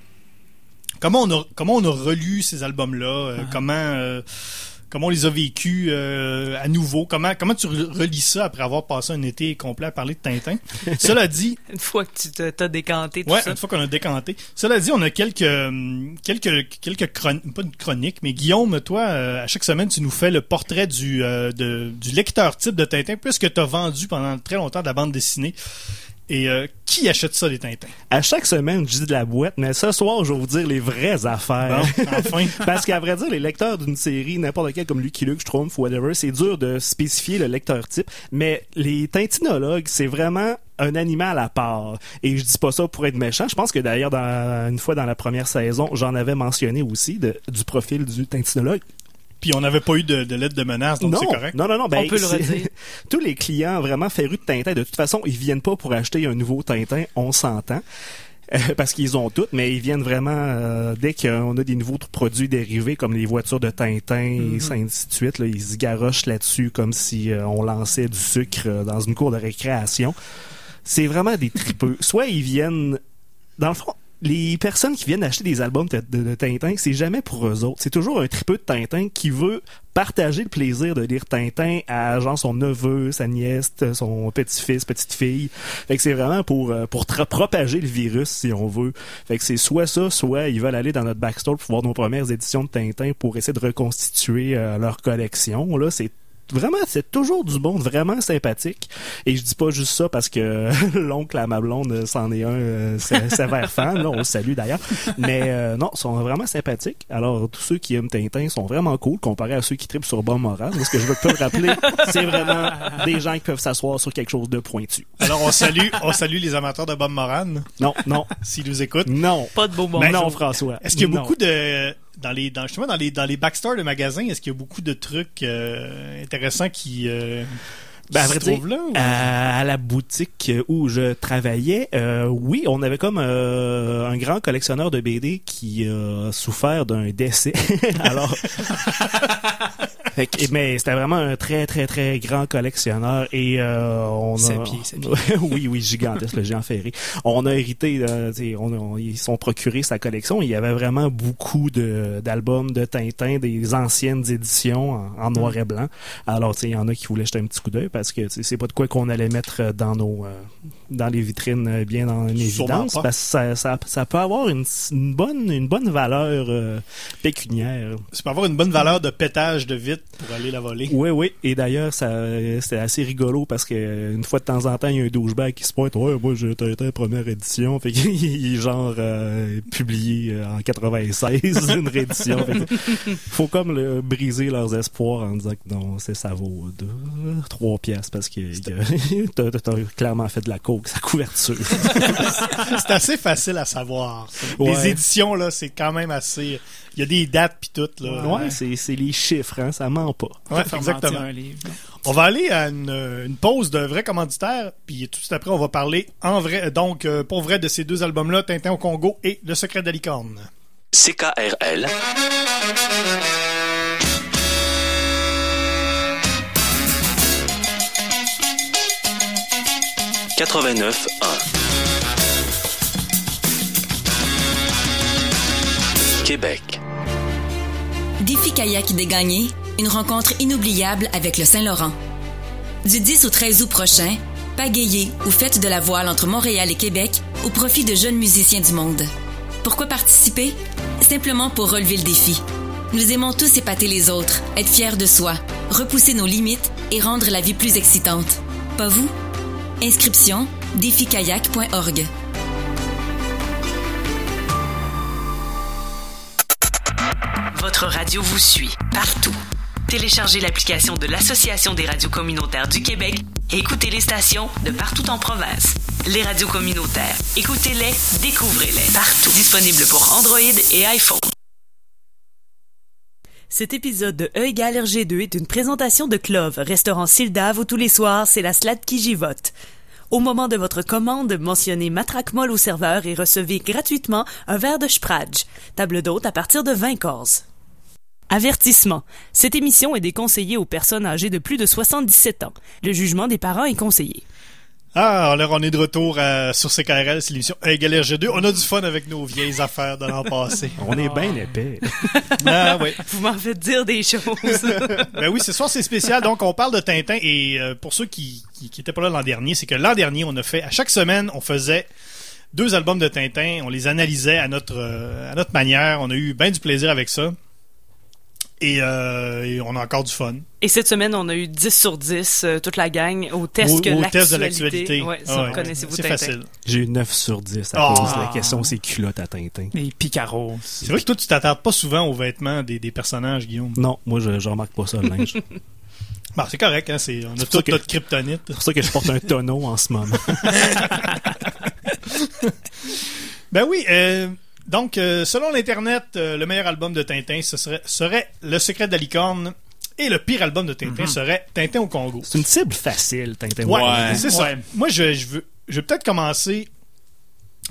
comment on a, comment on a relu ces albums-là, euh, comment... euh, Comment on les a vécus euh, à nouveau? Comment comment tu re- relis ça après avoir passé un été complet à parler de Tintin? Cela dit, Une fois que tu t'as décanté tout Ouais, ça. une fois qu'on a décanté. Cela dit, on a quelques hum, quelques quelques chroniques, pas une chronique, mais Guillaume, toi, euh, à chaque semaine, tu nous fais le portrait du euh, de- du lecteur type de Tintin, puisque tu as vendu pendant très longtemps de la bande dessinée. Et euh, qui achète ça, les Tintins? À chaque semaine, je dis de la boîte, mais ce soir, je vais vous dire les vraies affaires. Bon, enfin. Parce qu'à vrai dire, les lecteurs d'une série, n'importe quelle comme Lucky Luke, Schtroumpf, whatever, c'est dur de spécifier le lecteur type. Mais les tintinologues, c'est vraiment un animal à part. Et je dis pas ça pour être méchant. Je pense que d'ailleurs, une fois dans la première saison, j'en avais mentionné aussi de- du profil du tintinologue. Puis on n'avait pas eu de, de lettre de menace, donc non, c'est correct. non, non, non. Ben, On peut le redire. Tous les clients vraiment férus de Tintin, de toute façon, ils viennent pas pour acheter un nouveau Tintin, on s'entend. Euh, parce qu'ils ont tout, mais ils viennent vraiment euh, dès qu'on a des nouveaux produits dérivés comme les voitures de Tintin et ainsi de suite, là, ils se garochent là-dessus comme si euh, on lançait du sucre dans une cour de récréation. C'est vraiment des tripeux. Soit ils viennent dans le fond, les personnes qui viennent acheter des albums de, Tintin, c'est jamais pour eux autres. C'est toujours un tripeux de Tintin qui veut partager le plaisir de lire Tintin à genre son neveu, sa nièce, son petit-fils, petite-fille. Fait que c'est vraiment pour euh, pour propager le virus si on veut. Fait que c'est soit ça, soit ils veulent aller dans notre backstore pour voir nos premières éditions de Tintin pour essayer de reconstituer euh, leur collection. Là, c'est Vraiment, c'est toujours du monde vraiment sympathique. Et je dis pas juste ça parce que l'oncle à ma blonde, c'en est un euh, sé- sévère fan. Là, on le salue d'ailleurs. Mais euh, non, ils sont vraiment sympathiques. Alors, tous ceux qui aiment Tintin sont vraiment cool comparé à ceux qui tripent sur Bob Moran. Moi, ce que je veux te le rappeler, c'est vraiment des gens qui peuvent s'asseoir sur quelque chose de pointu. Alors on salue, on salue les amateurs de Bob Moran, Non, non, s'ils nous écoutent. non. Pas de beau Mais bonjour. non, François. Est-ce qu'il y a Non. beaucoup de dans les dans justement dans les dans les backstores de magasins, est-ce qu'il y a beaucoup de trucs euh, intéressants qui, euh, qui Ben, à vrai dire, trouvent là ou- À, à la boutique où je travaillais, euh, oui, on avait comme euh, un grand collectionneur de BD qui a souffert d'un décès. Alors, Fait que- mais c'était vraiment un très très très grand collectionneur et euh, on a pieds. oui oui gigantesque le géant ferré. On a hérité, on, on- ils sont procuré sa collection. Il y avait vraiment beaucoup de d'albums de Tintin, des anciennes éditions en, en noir et blanc. Alors il y en a qui voulaient jeter un petit coup d'œil parce que c'est pas de quoi qu'on allait mettre dans nos euh, dans les vitrines euh, bien en évidence parce que ça, ça, ça peut avoir une, une bonne une bonne valeur euh, pécuniaire. Ça peut avoir une bonne valeur de pétage de vitre pour aller la voler. Oui, oui. Et d'ailleurs, ça, c'était assez rigolo parce que euh, une fois de temps en temps, il y a un douchebag qui se pointe. Ouais, moi, j'ai été la première édition. Fait qu'il est genre euh, publié euh, en 96, une réédition. Fait faut comme le, briser leurs espoirs en disant que non, c'est ça vaut deux, trois pièces parce que t'as, clairement fait de la coke, sa couverture. C'est assez facile à savoir. Ouais. Les éditions là, c'est quand même assez. Il y a des dates puis tout là. ouais, c'est, c'est les chiffres, hein, ça ment pas. Ouais, Faire exactement. mentir un livre. On va aller à une, une pause de vrai commanditaire, puis tout de suite après, on va parler en vrai, donc euh, pour vrai de ces deux albums-là, Tintin au Congo et Le Secret de la licorne. CKRL. 89 Québec. Défi kayak dégagné, une rencontre inoubliable avec le Saint-Laurent. Du 10 au 13 août prochain, pagayez ou faites de la voile entre Montréal et Québec au profit de jeunes musiciens du monde. Pourquoi participer? Simplement pour relever le défi. Nous aimons tous épater les autres, être fiers de soi, repousser nos limites et rendre la vie plus excitante. Pas vous? Inscription défikayak.org. Votre radio vous suit partout. Téléchargez l'application de l'Association des radios communautaires du Québec et écoutez les stations de partout en province. Les radios communautaires, écoutez-les, découvrez-les partout. Disponible pour Android et iPhone. Cet épisode de E égale RG2 est une présentation de Clove, restaurant Sildave où tous les soirs, c'est la slade qui givote. Au moment de votre commande, mentionnez Matraque Molle au serveur et recevez gratuitement un verre de Spradge, table d'hôte à partir de 20 corses. Avertissement. Cette émission est déconseillée aux personnes âgées de plus de 77 ans. Le jugement des parents est conseillé. Ah, alors on est de retour à- sur CKRL, c'est l'émission Égal RG2. On a du fun avec nos vieilles affaires de l'an passé. On est bien épais. Ah oui. Vous m'en faites dire des choses. Ben oui, ce soir c'est spécial. Donc on parle de Tintin et euh, pour ceux qui qui, qui étaient pas là l'an dernier, c'est que l'an dernier on a fait à chaque semaine on faisait deux albums de Tintin, on les analysait à notre euh, à notre manière. On a eu bien du plaisir avec ça et, euh, et on a encore du fun. Et cette semaine, on a eu 10 sur 10, euh, toute la gang, au test au, que au test de l'actualité. Ouais, si Ah vous ouais. C'est facile. J'ai eu 9 sur 10 à Ah. cause de la question c'est culotte à Tintin. Les picaros. C'est vrai que toi tu t'attardes pas souvent aux vêtements des, des personnages, Guillaume. Non, moi je, je remarque pas ça le linge. C'est Bon, c'est correct, hein, c'est on a toute notre kryptonite. pour ça que je porte un tonneau en ce moment. Ben oui, euh, donc euh, selon l'internet, euh, le meilleur album de Tintin ce serait, serait Le Secret de la licorne et le pire album de Tintin Mhm. serait Tintin au Congo. C'est une cible facile, Tintin. Ouais, Ouais. c'est ça. Moi, je, je veux, je vais peut-être commencer,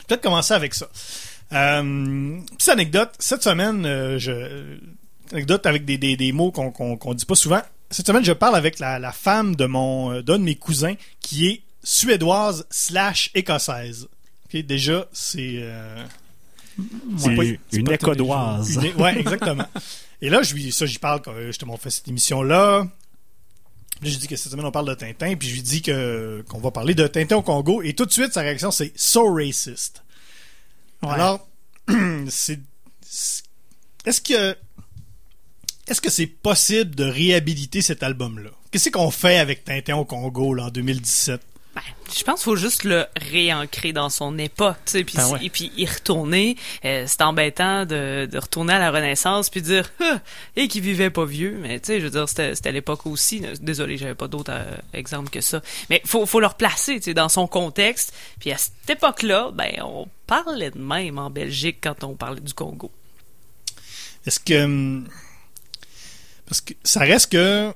peut-être commencer avec ça. Euh, petite anecdote. Cette semaine, je, anecdote avec des, des, des mots qu'on qu'on dit pas souvent. Cette semaine, je parle avec la, la femme de mon, d'un de mes cousins qui est suédoise slash écossaise. Ok, déjà, c'est, euh, Une, une écodoise. Une- ouais, exactement. Et là, je lui, ça, j'y parle quand euh, justement on fait cette émission-là. Là, je dis que cette semaine on parle de Tintin, puis je lui dis que qu'on va parler de Tintin au Congo, et tout de suite sa réaction c'est so racist. Ouais. Alors, c'est- est-ce que est-ce que c'est possible de réhabiliter cet album-là? Qu'est-ce qu'on fait avec Tintin au Congo là, en 2017 Ben, je pense qu'il faut juste le réancrer dans son époque, tu sais, puis Ben ouais. et puis y retourner. Euh, c'est embêtant de, de retourner à la Renaissance puis dire Ah, et qui vivait pas vieux, mais tu sais, je veux dire, c'était à l'époque aussi. Désolé, j'avais pas d'autres euh, exemples que ça. Mais faut faut le replacer, tu sais, dans son contexte. Puis à cette époque-là, ben on parlait de même en Belgique quand on parlait du Congo. Est-ce que hum, parce que ça reste que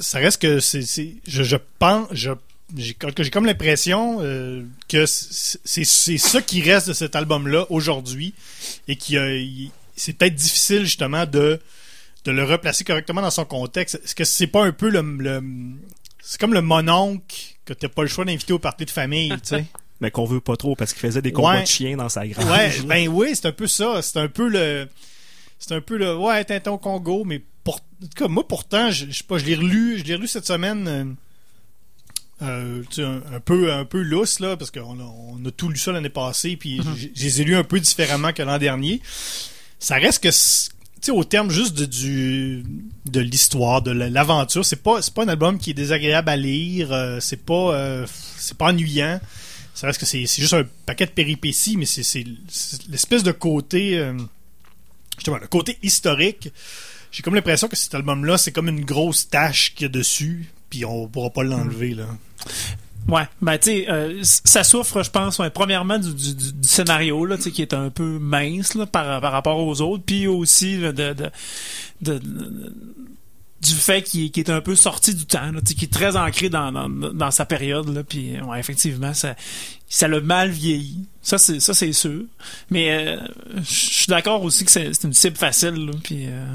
ça reste que c'est c'est- je, je pense je j'ai comme l'impression euh, que c'est ça qui reste de cet album là aujourd'hui et qui il- c'est peut-être difficile justement de de le replacer correctement dans son contexte est-ce que c'est pas un peu le, le- c'est comme le mononcle que t'as pas le choix d'inviter au party de famille tu sais? Mais qu'on veut pas trop parce qu'il faisait des combats Ouais. de chiens dans sa grange. Ouais, ben oui, c'est un peu ça. C'est un peu le. C'est un peu le. Ouais, Tintin au Congo, mais pour, en tout cas, moi pourtant, je, je sais pas, je l'ai relu, je l'ai relu cette semaine. Euh, un, un peu un peu lousse là parce qu'on a, on a tout lu ça l'année passée puis j'ai- je les ai lus un peu différemment que l'an dernier. Ça reste que c'est- tu sais au terme juste de du de l'histoire de la- l'aventure c'est pas c'est pas un album qui est désagréable à lire euh, c'est pas euh, c'est pas ennuyant. Ça reste que c'est c'est juste un paquet de péripéties mais c'est l'espèce de côté euh, justement le côté historique. J'ai comme l'impression que cet album là c'est comme une grosse tache qu'il y a dessus puis on pourra pas l'enlever là Ouais, ben tu sais, euh, ça souffre, je pense, premièrement du, scénario là, tu sais, qui est un peu mince par, par rapport aux autres, puis aussi de, du fait qu'il est un peu sorti du temps, qui est très ancré dans, dans, sa période, là, puis ouais, effectivement, ça, ça l'a mal vieilli. Ça c'est ça c'est sûr. Mais euh, je suis d'accord aussi que c'est c'est une cible facile, là, puis. euh,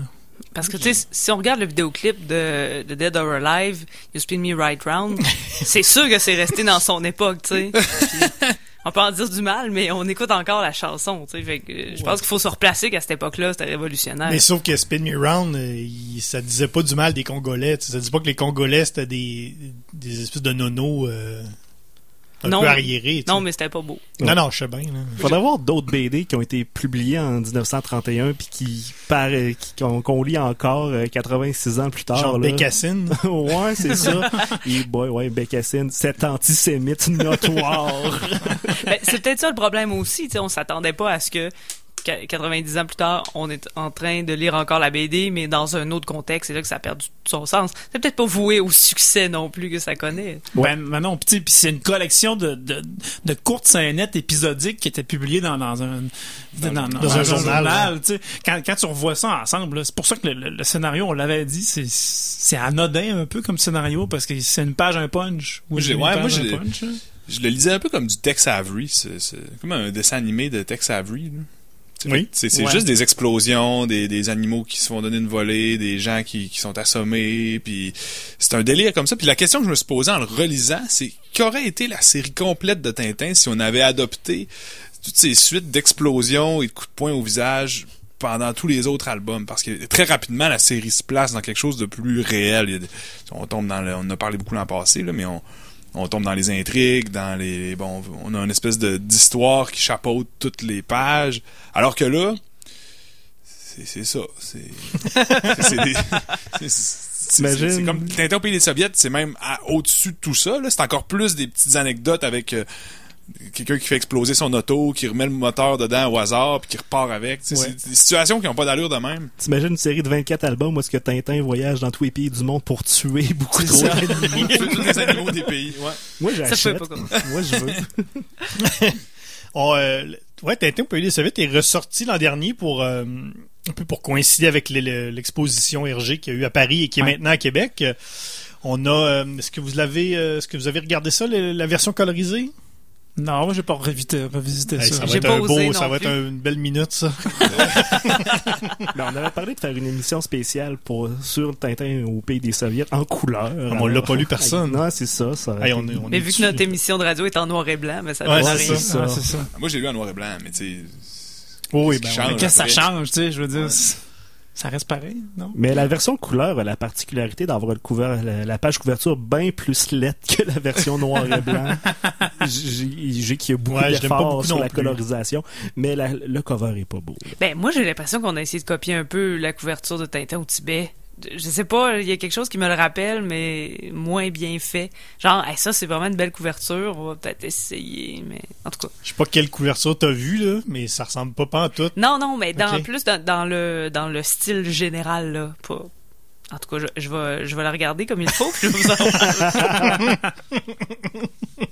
Parce que, tu sais, si on regarde le vidéoclip de, de Dead or Alive, You Spin Me Right Round, c'est sûr que c'est resté dans son époque, tu sais. On peut en dire du mal, mais on écoute encore la chanson, tu sais. Fait que euh, je pense qu'il faut se replacer qu'à cette époque-là, c'était révolutionnaire. Mais sauf que Spin Me Round, euh, il- ça disait pas du mal des Congolais. tu sais, Ça disait pas que les Congolais c'était des, des espèces de nonos euh, un Non. peu tu sais. non, mais c'était pas beau. non, non, je sais bien. Il faudrait avoir d'autres BD qui ont été publiés en 1931 puis qui, euh, qui- qu'on lit encore euh, 86 ans plus tard. Genre là. Bécassine. ouais, c'est ça. Et boy, ouais, Bécassine, cet antisémite notoire. Ben, c'est peut-être ça le problème aussi, tu sais. On s'attendait pas à ce que qu- 90 ans plus tard, on est en train de lire encore la BD, mais dans un autre contexte. C'est là que ça a perdu tout son sens. C'est peut-être pas voué au succès non plus que ça connaît. Ben, ben non, pis c'est une collection de, de, de courtes scénettes épisodiques qui étaient publiées dans, dans un, dans, dans- dans un journal. Quand, quand tu revois ça ensemble, c'est pour ça que le, le- le scénario, on l'avait dit, c'est, c'est anodin un peu comme scénario parce que c'est une page, un punch. Ou ouais, moi, un j'ai- punch, hein. Je le lisais un peu comme du Tex Avery. C'est comme un dessin animé de Tex Avery. là. Oui. C'est Ouais. juste des explosions, des, des animaux qui se font donner une volée, des gens qui, qui sont assommés, puis c'est un délire comme ça. Puis la question que je me suis posée en le relisant, c'est qu'aurait été la série complète de Tintin si on avait adopté toutes ces suites d'explosions et de coups de poing au visage pendant tous les autres albums? Parce que très rapidement la série se place dans quelque chose de plus réel on tombe dans le, on en a parlé beaucoup l'an passé là mais on on tombe dans les intrigues, dans les bon, on a une espèce de d'histoire qui chapeaute toutes les pages, alors que là, c'est c'est ça, c'est c'est des- c'est- c'est- T'imagines? c'est comme Tintin au pays des soviets, c'est même au-dessus de tout ça là, c'est encore plus des petites anecdotes avec euh, quelqu'un qui fait exploser son auto, qui remet le moteur dedans au hasard puis qui repart avec, Ouais. c'est des situations qui n'ont pas d'allure de même. T'imagines une série de 24 albums où est-ce que Tintin voyage dans tous les pays du monde pour tuer beaucoup trop d'ennemis? Tous les animaux des pays, ouais. Moi, j'achète. Moi, je veux. On, euh, le- ouais, Tintin au pays des Soviets est ressorti l'an dernier pour euh, un peu pour coïncider avec le- le- l'exposition Hergé qu'il y a eu à Paris et qui est Ouais. maintenant à Québec. Euh, On a, euh, est-ce que vous l'avez, euh, est-ce que vous avez regardé ça, la version colorisée? Non, moi, j'ai pas revisité Hey, ça. ça va être pas un beau, ça va plus. être une belle minute ça. Ben, on avait parlé de faire une émission spéciale pour, sur Tintin au pays des soviets en couleur. Ah, on l'a pas lu personne. Non, c'est ça. ça aurait Hey, été- on est- on Mais est vu que notre émission de radio est en noir et blanc, mais ça Ouais, rien. ça. Ah, ça. Moi j'ai lu en noir et blanc, mais tu sais Oui, ce ben, qu'est-ce que ça change, tu sais, je veux dire, Ouais. Ça reste pareil, non? Mais la version couleur a la particularité d'avoir le couvert, la, la page couverture bien plus lettre que la version noir et blanc. J'ai j'ai qu'il y a beaucoup Ouais, d'efforts sur la plus. colorisation, mais la- le cover est pas beau. là. Ben, moi, j'ai l'impression qu'on a essayé de copier un peu la couverture de Tintin au Tibet. Je sais pas, il y a quelque chose qui me le rappelle, mais moins bien fait. Genre, hey, ça, c'est vraiment une belle couverture, on va peut-être essayer, mais en tout cas. je sais pas quelle couverture t'as vu là, mais ça ressemble pas pas en tout. Non, non, mais dans plus dans, dans le dans le style général, là. Pas... En tout cas, je, je vais, je vais la regarder comme il faut, puis je vous en.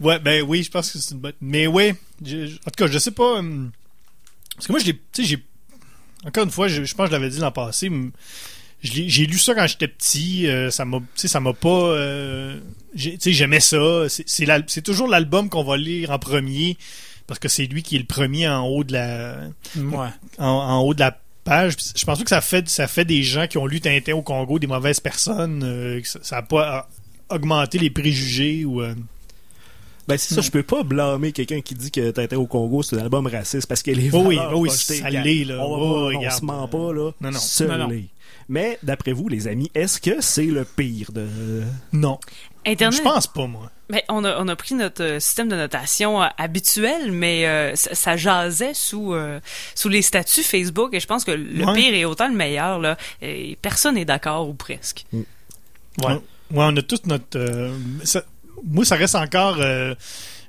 Ouais, ben oui, je pense que c'est une bonne. Mais ouais, je- en tout cas, je sais pas. hum, Parce que moi, je l'ai. Tu sais, j'ai. Encore une fois, je, je pense que je l'avais dit l'an passé. J'ai lu ça quand j'étais petit. euh, ça m'a. Ça pas. euh, j'ai- Tu sais, j'aimais ça. C'est- toujours l'album qu'on va lire en premier. Parce que c'est lui qui est le premier en haut de la. Ouais. En, en haut de la page. Puis Je pense que ça fait, ça fait des gens qui ont lu Tintin au Congo des mauvaises personnes. euh, ça, ça a pas augmenté les préjugés ou. Ben c'est ça, je peux pas blâmer quelqu'un qui dit que Tintin au Congo c'est un album raciste parce que les Oh oui, oh oui, ça l'est, là. On, va Oh, on se ment pas là. Non, non. Ça Non, non. l'est. Mais d'après vous les amis, est-ce que c'est le pire de Non. Internet. Je pense pas, moi. Ben, on, a, on a pris notre euh, système de notation euh, habituel, mais euh, ça, ça jasait sous euh, sous les statuts Facebook et je pense que le Ouais. pire est autant le meilleur là. Et personne n'est d'accord ou presque. Ouais. Ouais, on a toute notre. euh, ça- moi, ça reste encore. euh,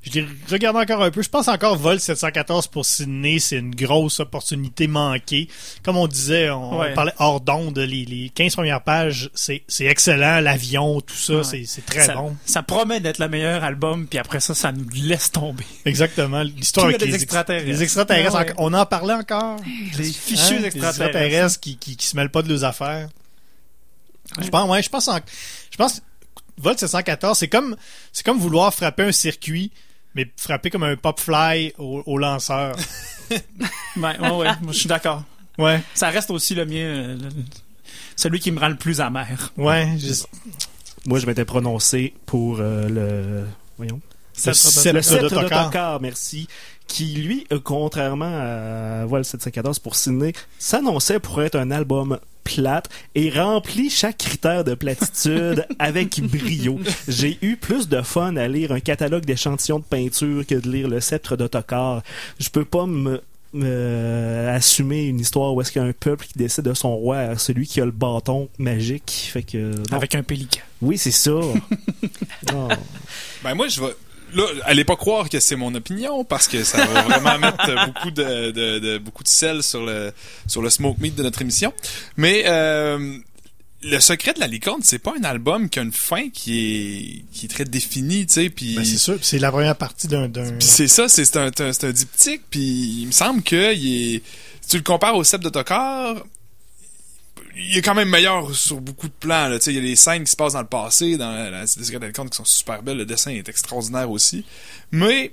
je les regarde encore un peu. Je pense encore Vol 714 pour Sydney, c'est une grosse opportunité manquée. Comme on disait, on, Ouais. on parlait hors d'onde, les, les 15 premières pages, c'est c'est excellent. L'avion, tout ça, Ouais. c'est c'est très ça, bon. ça promet d'être le meilleur album, puis après ça, ça nous laisse tomber. Exactement. L'histoire avec a les des extraterrestres. Les extraterrestres, Ah ouais. on en parlait encore. Les Hein, fichus les extraterrestres. extraterrestres qui, qui, qui se mêlent pas de leurs affaires. Je pense, ouais, je pense, en- je pense, Volt 714, c'est comme, c'est comme vouloir frapper un circuit, mais frapper comme un pop fly au, au lanceur. Ouais, ouais, ouais, moi, je suis d'accord. Ouais, Ça reste aussi le mien, euh, le- celui qui me rend le plus amer. ouais. juste- Moi, je m'étais prononcé pour euh, le. Voyons. Le sceptre le sceptre d'Ottokar. d'Ottokar, merci. Qui, lui, euh, contrairement à Vol 714 pour Sydney, s'annonçait pour être un album plate et remplit chaque critère de platitude avec brio. J'ai eu plus de fun à lire un catalogue d'échantillons de peinture que de lire le sceptre d'Ottokar. Je peux pas me me assumer une histoire où est-ce qu'il y a un peuple qui décide de son roi, celui qui a le bâton magique. Fait que non. Avec un pélican. oui, c'est ça. Ben moi, je vais... Là, allez pas croire que c'est mon opinion parce que ça va vraiment mettre beaucoup de, de, de- beaucoup de sel sur le sur le smoke meat de notre émission. Mais euh, le secret de la licorne, c'est pas un album qui a une fin qui est qui est très définie, tu sais. Puis Ben, c'est sûr, c'est la première partie d'un. c'est ça, c'est un, c'est un, un diptyque, puis il me semble que il est, si tu le compares au Sceptre de Tokar, il est quand même meilleur sur beaucoup de plans. Là. Il y a les scènes qui se passent dans le passé, dans la, la, les Secrets d'Alcon qui sont super belles, le dessin est extraordinaire aussi. Mais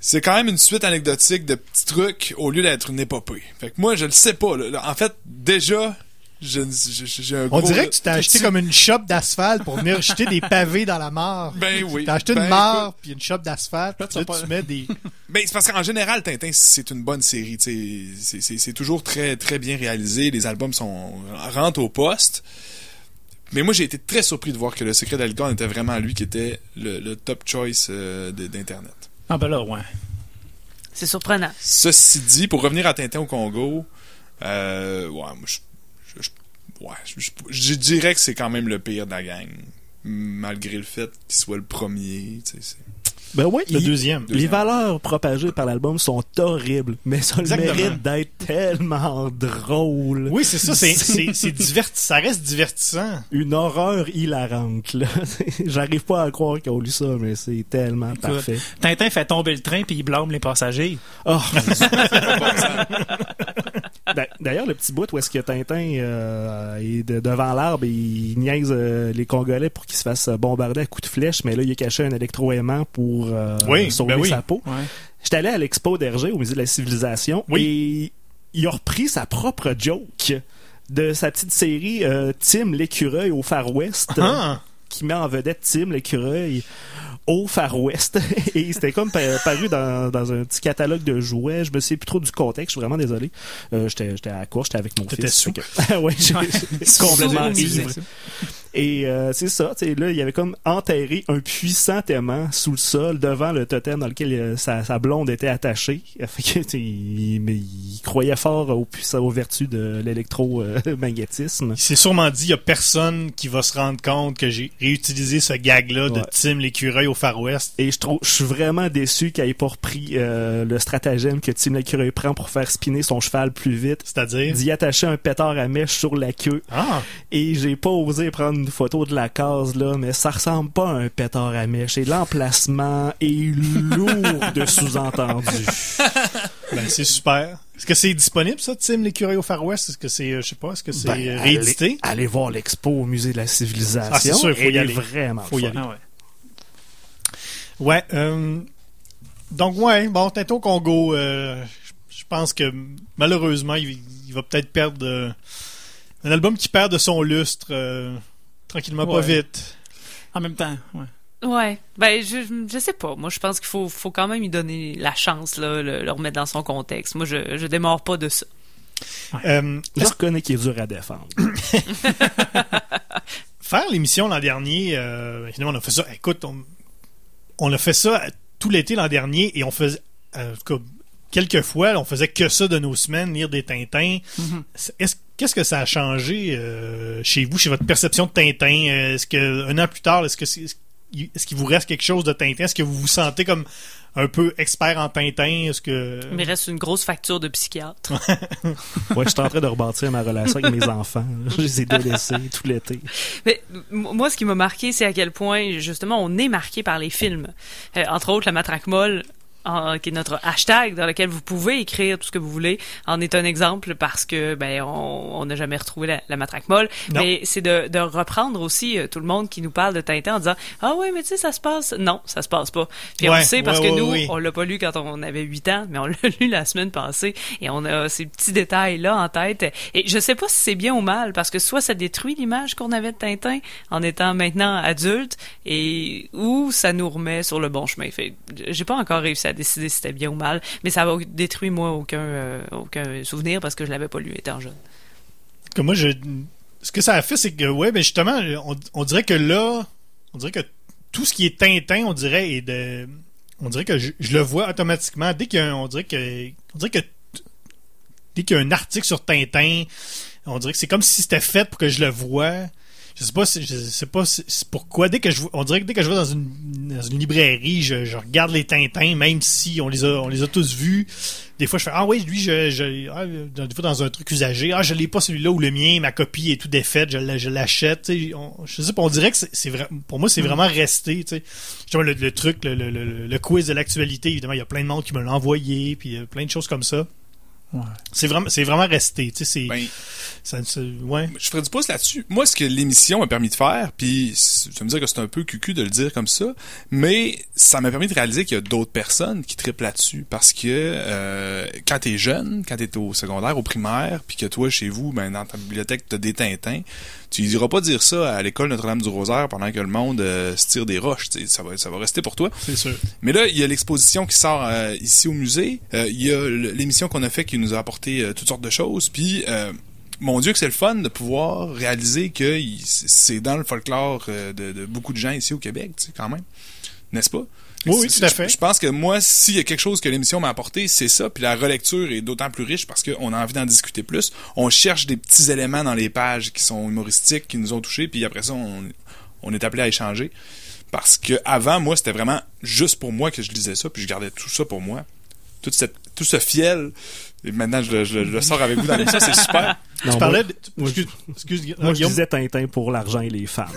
c'est quand même une suite anecdotique de petits trucs au lieu d'être une épopée. Fait que moi, je le sais pas. là. En fait, déjà, je- je- j'ai un On gros- dirait que tu t'es acheté comme une shop d'asphalte pour venir jeter des pavés dans la mare. Ben oui. T'as acheté Ben, une mare puis une shop d'asphalte. puis tu Là, pas- tu mets des. Ben, c'est parce qu'en général, Tintin, c'est une bonne série. C'est- C'est c'est toujours très, très bien réalisé. Les albums sont rentrent au poste. Mais moi, j'ai été très surpris de voir que le secret d'Algon était vraiment lui qui était le, le top choice euh, d'Internet. Ah ben là, ouais. C'est surprenant. Ceci dit, pour revenir à Tintin au Congo, euh, ouais, moi, je- ouais, je, je- dirais que c'est quand même le pire de la gang. Malgré le fait qu'il soit le premier. tu sais, Ben ouais, Le il- deuxième. Les valeurs propagées par l'album sont horribles, mais ça le mérite d'être tellement drôle. Oui, c'est ça. C'est, c'est, c'est diverti- Ça reste divertissant. Une horreur hilarante, là. J'arrive pas à croire qu'ils ont lu ça, mais c'est tellement parfait. Tintin fait tomber le train puis il blâme les passagers. Oh. D'a- D'ailleurs, le petit bout où est-ce que Tintin euh, est de- devant l'arbre et il niaise euh, les Congolais pour qu'ils se fassent bombarder à coups de flèche, mais là, il a caché un électroaimant pour euh, Oui, sauver ben oui. sa peau. Ouais. J'étais allé à l'expo d'Hergé au musée de la civilisation et il a repris sa propre joke de sa petite série euh, Tim l'écureuil au Far West Ah. qui met en vedette Tim l'écureuil au Far West et c'était comme pa- paru dans, dans un petit catalogue de jouets je me sais plus trop du contexte je suis vraiment désolé euh, j'étais j'étais à la course j'étais avec mon T'étais fils sous. Fait que- ouais complètement Sous- ivre et euh, c'est ça, tu sais, là, il avait comme enterré un puissant aimant sous le sol devant le totem dans lequel euh, sa, sa blonde était attachée. Fait que, il, mais il croyait fort aux, aux vertus de l'électromagnétisme. Il s'est sûrement dit, il y a personne qui va se rendre compte que j'ai réutilisé ce gag-là de Ouais. Tim l'écureuil au Far West. Et je trouve, je suis vraiment déçu qu'il ait pas repris euh, le stratagème que Tim l'écureuil prend pour faire spinner son cheval plus vite. C'est-à-dire? D'y attacher un pétard à mèche sur la queue. Ah! Et j'ai pas osé prendre une photo de la case, là, mais ça ressemble pas à un pétard à mèche. Et l'emplacement est lourd de sous-entendus. Ben, c'est super. Est-ce que c'est disponible, ça, Tim l'écureuil au Far West? Est-ce que c'est, euh, je sais pas, est-ce que c'est Ben, euh, réédité? Allez, allez voir l'expo au musée de la civilisation. Ah, c'est sûr, il faut y aller. vraiment Faut y aller. Ah ouais. Ouais. euh, donc, ouais, bon, Tinto Congo, euh, je je pense que malheureusement, il, il va peut-être perdre euh, un album qui perd de son lustre euh, tranquillement, pas Ouais. vite. En même temps, ouais. Ouais. Ben, je, je sais pas. Moi, je pense qu'il faut, faut quand même lui donner la chance, là, le, le remettre dans son contexte. Moi, je, je démarre pas de ça. Euh, Je reconnais qu'il est dur à défendre. faire l'émission l'an dernier, euh, on a fait ça. Écoute, on, on a fait ça tout l'été l'an dernier et on faisait, euh, en tout cas, quelques fois, on faisait que ça de nos semaines, lire des Tintins. C'est- Est-ce Qu'est-ce que ça a changé euh, chez vous, chez votre perception de Tintin? Euh, Est-ce que un an plus tard, est-ce que c'est- est-ce qu'il vous reste quelque chose de Tintin? Est-ce que vous vous sentez comme un peu expert en Tintin? Est-ce que Il me reste une grosse facture de psychiatre. Ouais, je suis en train de rebâtir ma relation avec mes enfants. Je les ai délaissés tout l'été. Mais moi, ce qui m'a marqué, c'est à quel point, justement, on est marqué par les films. Euh, entre autres, La Matraque Molle. En- qui est notre hashtag dans lequel vous pouvez écrire tout ce que vous voulez, en est un exemple parce que ben on on n'a jamais retrouvé la, la matraque molle. Non. Mais c'est de, de reprendre aussi euh, tout le monde qui nous parle de Tintin en disant ah oui mais tu sais ça se passe. Non ça se passe pas. Puis on le sait parce ouais, que ouais, nous oui. on l'a pas lu quand on avait 8 ans, mais on l'a lu la semaine passée et on a ces petits détails là en tête. Et je sais pas si c'est bien ou mal parce que soit ça détruit l'image qu'on avait de Tintin en étant maintenant adulte et ou ça nous remet sur le bon chemin. Fait j'ai pas encore réussi à décider si c'était bien ou mal, mais ça va détruire moi aucun euh, aucun souvenir parce que je l'avais pas lu étant jeune. moi, je, ce que ça a fait, c'est que, ouais, ben justement, on, on dirait que là, on dirait que tout ce qui est Tintin, on dirait, est de, on dirait que je, le vois automatiquement. Dès qu'il y a un- on dirait que, on dirait que, dès qu'il y a un article sur Tintin, on dirait que c'est comme si c'était fait pour que je le vois. Je sais pas, si- je sais pas si- c'est pourquoi. Dès que je, on dirait que dès que je vais dans une, dans une librairie, je, je regarde les Tintins, même si on les a, on les a tous vus. Des fois, je fais ah oui, lui, je, je ah, des fois dans un truc usagé, ah je l'ai pas celui-là ou le mien, ma copie est tout défaite, je, je l'achète. tu sais. On- Je sais pas, on dirait que c'est c'est vrai. Pour moi, c'est vraiment resté. Tu sais, le, le truc, le, le, le, le quiz de l'actualité, évidemment, il y a plein de monde qui me l'a envoyé, puis euh, plein de choses comme ça. Ouais. C'est vraiment, c'est vraiment resté. Tu sais, Ben, ça, ouais. je ferai du pouce là-dessus. Moi, ce que l'émission m'a permis de faire, puis tu vas me dire que c'est un peu cucu de le dire comme ça, mais ça m'a permis de réaliser qu'il y a d'autres personnes qui triplent là-dessus. Parce que euh, quand t'es jeune, quand t'es au secondaire, au primaire, puis que toi, chez vous, ben, dans ta bibliothèque, t'as des Tintins, tu iras pas dire ça à l'école Notre-Dame-du-Rosaire pendant que le monde euh, se tire des roches. Ça va, ça va rester pour toi. C'est sûr. Mais là, il y a l'exposition qui sort euh, ici au musée. Euh, il y a l'émission qu'on a fait qui nous a apporté toutes sortes de choses. Puis, mon Dieu, que c'est le fun de pouvoir réaliser que c'est dans le folklore de, de beaucoup de gens ici au Québec, tu sais, quand même. N'est-ce pas? Oui, tout à je- fait. Je pense que moi, s'il y a quelque chose que l'émission m'a apporté, c'est ça. Puis la relecture est d'autant plus riche parce qu'on a envie d'en discuter plus. On cherche des petits éléments dans les pages qui sont humoristiques, qui nous ont touchés. Puis après ça, on, on est appelé à échanger. Parce que avant, moi, c'était vraiment juste pour moi que je lisais ça, puis je gardais tout ça pour moi. Toute cette, tout ce fiel. Et maintenant, je, le- je le- je le sors avec vous dans l'émission, c'est super. Non, tu moi- parlais de, moi, excuse, excuse, Moi, je disais Tintin pour l'argent et les femmes.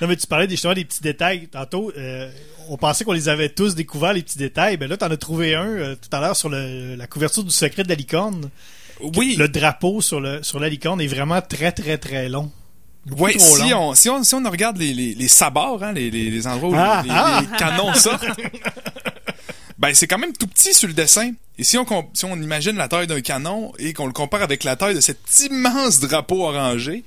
Non, mais tu parlais des, justement des petits détails. Tantôt, euh, on pensait qu'on les avait tous découverts, les petits détails. Ben là, t'en as trouvé un euh, tout à l'heure sur le, la couverture du secret de la licorne. Oui, Le drapeau sur, le, sur la licorne est vraiment très, très, très long. Trop si on, si, on, si on regarde les, les, les sabords, hein, les, les, les endroits où Ah, les, ah. les canons sortent, ben c'est quand même tout petit sur le dessin. Et si on, si on imagine la taille d'un canon et qu'on le compare avec la taille de cet immense drapeau orangé,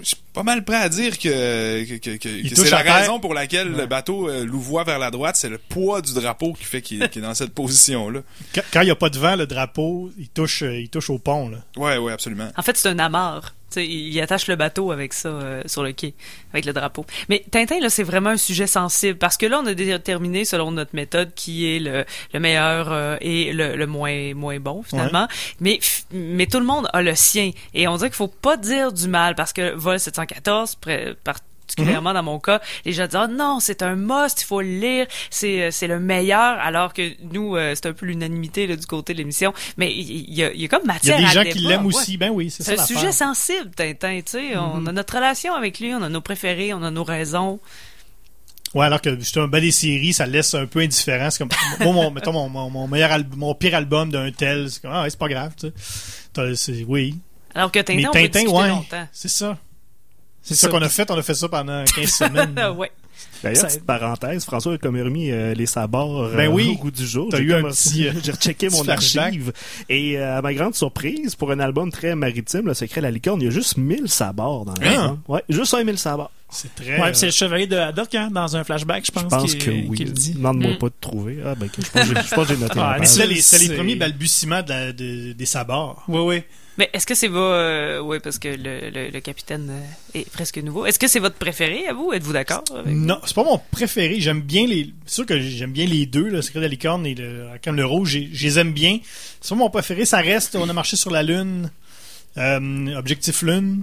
je suis pas mal prêt à dire que, que, que- que- Il que touche c'est la raison pour laquelle le bateau euh, louvoie vers la droite, c'est le poids du drapeau qui fait qu'il est dans cette position-là. Quand quand il n'y a pas de vent, le drapeau, il touche, il touche au pont. Là. Ouais, ouais, absolument. En fait, c'est un amarre. Il attache le bateau avec ça euh, sur le quai, avec le drapeau. Mais Tintin, là, c'est vraiment un sujet sensible parce que là, on a déterminé selon notre méthode qui est le, le meilleur euh, et le, le moins moins bon finalement. Mais mais tout le monde a le sien et on dirait qu'il faut pas dire du mal parce que vol 714 près- particulièrement dans mon cas, les gens disent ah non c'est un must, il faut le lire, c'est euh, c'est le meilleur, alors que nous euh, c'est un peu l'unanimité du côté de l'émission, mais il y, a, y a comme Il y matière a des gens qui l'aiment ouais. aussi. Ben oui, c'est ça C'est un sujet sensible, Tintin, tu sais. On a notre relation avec lui, on a nos préférés, on a nos raisons. Ouais, alors que justement, ben des séries, ça laisse un peu indifférent. C'est comme, moi, mon, mettons, mon, mon, mon meilleur album, mon pire album d'un tel, c'est comme, ah ouais, c'est pas grave, tu sais. Oui. Alors que Tintin, Mais on Tintin, ouais. C'est ça. C'est ça. ça qu'on a fait. On a fait ça pendant 15 semaines. ouais. D'ailleurs, petite parenthèse, François a comme remis euh, les sabords euh, Ben oui. au goût du jour. T'as J'ai eu un comme- petit, euh, J'ai rechecké mon archive. Et euh, à ma grande surprise, pour un album très maritime, Le Secret de la licorne, il y a juste 1000 sabords dans l'album. Ouais, juste un 1000 sabords. C'est très. Ouais, euh, c'est le chevalier de Haddock, hein, dans un flashback, je pense, Je pense qu'il- que oui. dit. Demande-moi Mm. pas de trouver. Ah, ben, ok, je pense que j'ai- noté. Ah, c'était les, les c'est- premiers balbutiements de la- de- des sabords. Oui, oui. Mais est-ce que c'est votre... euh, oui, parce que le, le, le capitaine euh, est presque nouveau. Est-ce que c'est votre préféré, à vous? Êtes-vous d'accord? avec- Non, c'est pas mon préféré. J'aime bien les. C'est sûr que j'aime bien les deux, le secret de la licorne et le comme le rouge. Je les aime bien. C'est pas mon préféré. Ça reste. On a marché sur la lune. Euh, Objectif lune.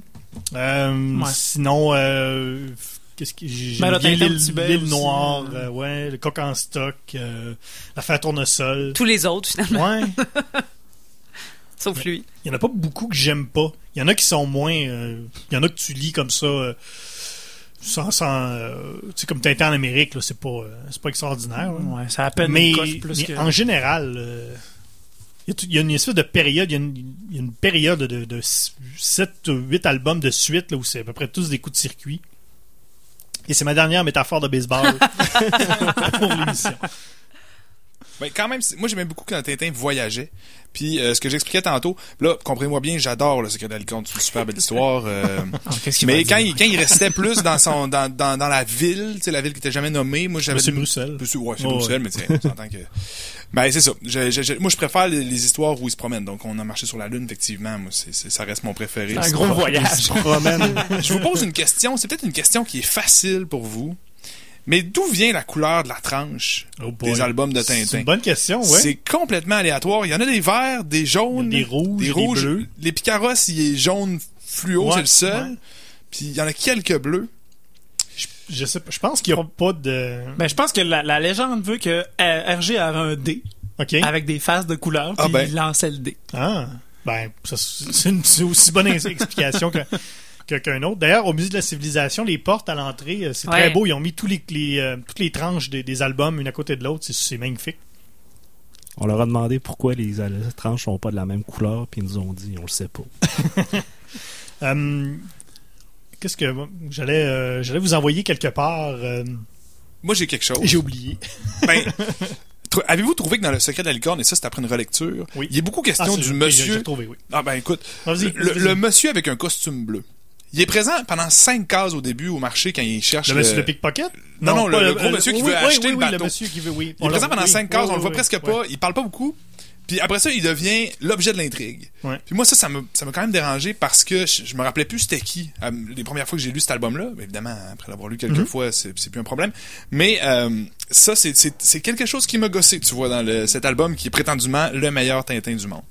Euh, Ouais. Sinon, euh, qu'est-ce que j'ai- j'aime le bien l'île noire. euh. ouais, le coq en stock. Euh, l'affaire tournesol. Tous les autres, finalement, Ouais. sauf lui. Il y en a pas beaucoup que j'aime pas. Il y en a qui sont moins. euh, Il y en a que tu lis comme ça. euh, sans, sans euh, tu sais, comme Tintin en Amérique, là, c'est pas, euh, c'est pas extraordinaire. là. Ouais, ça a à peine mais une plus mais que... en général, euh, il y, a y une espèce de période, il y a une, il y a une période de, de 7 ou 8 albums de suite là, où c'est à peu près tous des coups de circuit. Et c'est ma dernière métaphore de baseball pour l'émission. Ben, quand même, c'est- moi j'aimais beaucoup quand Tintin voyageait. Puis euh, ce que j'expliquais tantôt, là, comprenez-moi bien, j'adore le secret licorne, c'est une super belle histoire. euh, Ah, mais quand dire? il, quand il restait plus dans son dans, dans, dans la ville, tu sais, la ville qui était jamais nommée, moi j'avais c'est Bruxelles. Ouais, c'est Ouais, Bruxelles, mais tu sais, on s'entend que. Ben c'est ça. Je- je- je- moi je préfère les, les histoires où ils se promènent. Donc on a marché sur la lune, effectivement. Moi, c'est, c'est- ça reste mon préféré. Un gros voyage. Je vous pose une question. C'est peut-être une question qui est facile pour vous. Mais d'où vient la couleur de la tranche Oh des albums de C'est Tintin? une bonne question, ouais. C'est complètement aléatoire. Il y en a des verts, des jaunes, des rouges, des rouges. bleus. Les Picaros, il est jaune fluo, Ouais, c'est le seul. ouais. Puis il y en a quelques bleus. Je sais pas, je pense qu'il y a pas de. Ben, je pense que la, la légende veut que euh, RG avait un dé avec des faces de couleurs, Ah puis ben. il lançait le dé. Ah, ben, c'est une c'est aussi bonne explication que que- qu'un autre. D'ailleurs, au Musée de la Civilisation, les portes à l'entrée, euh, c'est Ouais. très beau. Ils ont mis tous les, les, euh, toutes les tranches des, des albums une à côté de l'autre. C'est- C'est magnifique. On leur a demandé pourquoi les, euh, les tranches sont pas de la même couleur, puis ils nous ont dit, on le sait pas. Euh, Qu'est-ce que j'allais euh, j'allais vous envoyer quelque part. euh, Moi, j'ai quelque chose. J'ai oublié. Ben, tr- Avez-vous trouvé que dans Le secret de la licorne, et ça c'est après une relecture, Oui. il y a beaucoup question Ah, c'est- du monsieur... J'ai j'ai trouvé, oui. Ah ben écoute, Vas-y, le, vas-y. le monsieur avec un costume bleu. Il est présent pendant cinq cases au début au marché quand il cherche Le le... monsieur le pickpocket? Non, non, le- gros monsieur qui oui, veut oui, acheter oui, le bateau. monsieur qui veut, oui. Il est présent pendant cinq cases, on le voit presque pas, il parle pas beaucoup. Puis après ça, il devient l'objet de l'intrigue. Ouais. Puis moi, ça, ça m'a ça quand même dérangé parce que je, je me rappelais plus c'était qui. euh, les premières fois que j'ai lu cet album-là, évidemment, après l'avoir lu quelques Mhm. fois, c'est plus un problème. Mais euh, ça, c'est- quelque chose qui m'a gossé, tu vois, dans le, cet album qui est prétendument le meilleur Tintin du monde.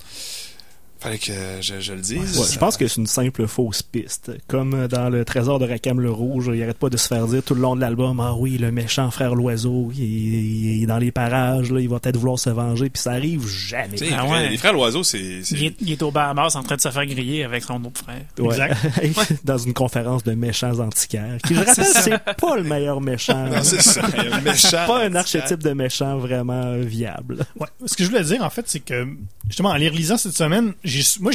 Fallait que je, je le dise. Ouais, je pense que c'est une simple fausse piste. Comme dans le trésor de Rackham le Rouge, il arrête pas de se faire dire tout le long de l'album Ah oui, le méchant frère l'oiseau, il, il est dans les parages, là, il va peut-être vouloir se venger, puis ça arrive jamais. Ah les, ouais. les frères Loiseau, c'est... Il est, il est au Bahamas en train de se faire griller avec son autre frère. Ouais. Exact. dans une conférence de méchants antiquaires. Qui, je rappelle, c'est pas le meilleur méchant. Non, c'est ça, un méchant. pas un archétype de méchant vraiment viable. Ouais. Ce que je voulais dire, en fait, c'est que, justement, en les relisant cette semaine, moi,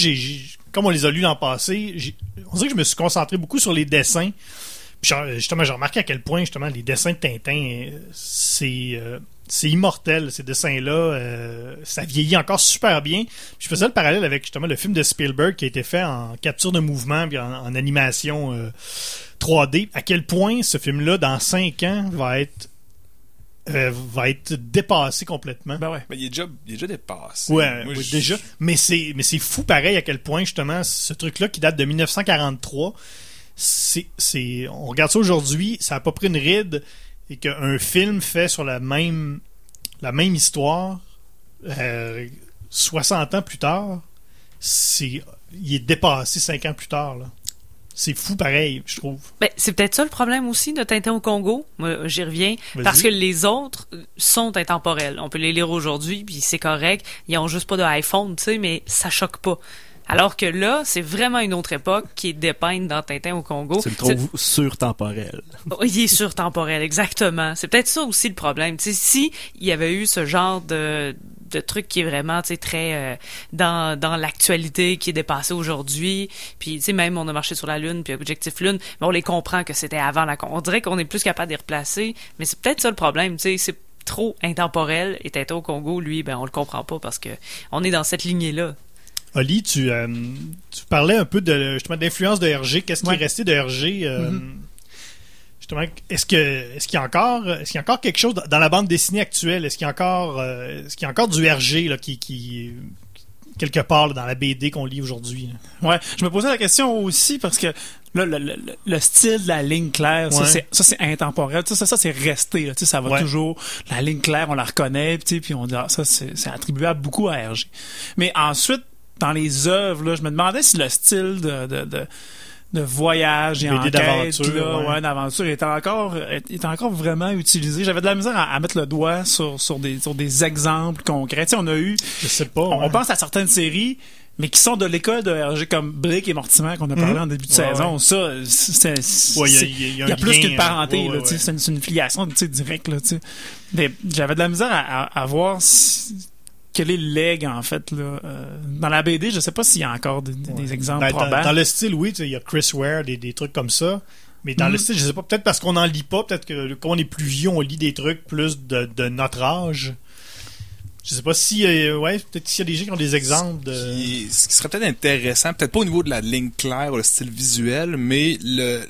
comme on les a lus l'an passé, on dirait que je me suis concentré beaucoup sur les dessins. Puis, justement, j'ai remarqué à quel point, justement, les dessins de Tintin, euh, c'est, euh, c'est immortel, ces dessins-là. euh, ça vieillit encore super bien. Puis je faisais le parallèle avec, justement, le film de Spielberg qui a été fait en capture de mouvement puis en, animation euh, 3D. À quel point ce film-là, dans 5 ans, va être euh, va être dépassé complètement. Ben ouais. Mais il est déjà, il est déjà dépassé. Ouais, Moi, oui, je- déjà. Mais c'est, mais c'est fou pareil à quel point, justement, ce truc-là qui date de 1943, c'est, c'est, on regarde ça aujourd'hui, ça a pas pris une ride et qu'un film fait sur la même, la même histoire, euh, 60 ans plus tard, c'est, il est dépassé 5 ans plus tard, là. C'est fou pareil, je trouve. Ben, c'est peut-être ça le problème aussi de Tintin au Congo. Moi, j'y reviens. Parce que les autres sont intemporels. On peut les lire aujourd'hui, puis c'est correct. Ils ont juste pas de iPhone, tu sais, mais ça choque pas. Alors que là, c'est vraiment une autre époque qui est dépeinte dans Tintin au Congo. C'est le trop surtemporel. Oh, Il est surtemporel, exactement. C'est peut-être ça aussi le problème. Tu sais, si il y avait eu ce genre de, de truc qui est vraiment, tu sais, très euh, dans, dans l'actualité, qui est dépassé aujourd'hui, puis tu sais, même on a marché sur la Lune, puis Objectif Lune, mais on les comprend que c'était avant la... On dirait qu'on est plus capable de les replacer, mais c'est peut-être ça le problème, tu sais, c'est trop intemporel, et Tintin au Congo, lui, ben on le comprend pas parce que on est dans cette lignée-là. Oli, tu, euh, tu parlais un peu de justement de l'influence de RG. Qu'est-ce qui Ouais. est resté de RG euh, Justement, est-ce que est-ce qu'il y a encore est-ce qu'il y a encore quelque chose dans- la bande dessinée actuelle? Est-ce qu'il y a encore euh, est-ce qu'il y a encore du RG là, qui, qui quelque part là, dans la BD qu'on lit aujourd'hui? Ouais, je me posais la question aussi parce que là, le, le- le- le style de la ligne claire, ça, Ouais. c'est ça c'est intemporel, ça, ça, ça, c'est resté, là, ça va Ouais. toujours. La ligne claire, on la reconnaît, puis on dit ah, ça c'est c'est attribuable beaucoup à RG. Mais ensuite, dans les œuvres, là, je me demandais si le style de, de, de de voyage et BD enquête, d'aventure, ouais. ouais, d'aventure, est encore, est encore vraiment utilisé. J'avais de la misère à, à mettre le doigt sur, sur des, sur des exemples concrets. Tu sais, on a eu, Je sais pas. on, ouais. on pense à certaines séries, mais qui sont de l'école de RG comme Brick et Mortimer qu'on a parlé Mhm. en début de Ouais, saison. ouais. Ça, c'est, Ouais, il y a- y y plus qu'une parenté, là, c'est une, filiation tu sais, directe. Là, tu sais. Mais j'avais de la misère à, à- à voir si- quel est le leg, en fait. Là. Euh, dans la BD, je sais pas s'il y a encore des, exemples Ben, dans, probants. dans le style, oui, tu sais, il y a Chris Ware, des, des trucs comme ça. Mais dans le style, je sais pas, peut-être parce qu'on n'en lit pas, peut-être que quand on est plus vieux, on lit des trucs plus de, de notre âge. Je sais pas si, euh, ouais, peut-être s'il y a des gens qui ont des exemples de. Qui- ce qui serait peut-être intéressant, peut-être pas au niveau de la ligne claire ou le style visuel, mais le,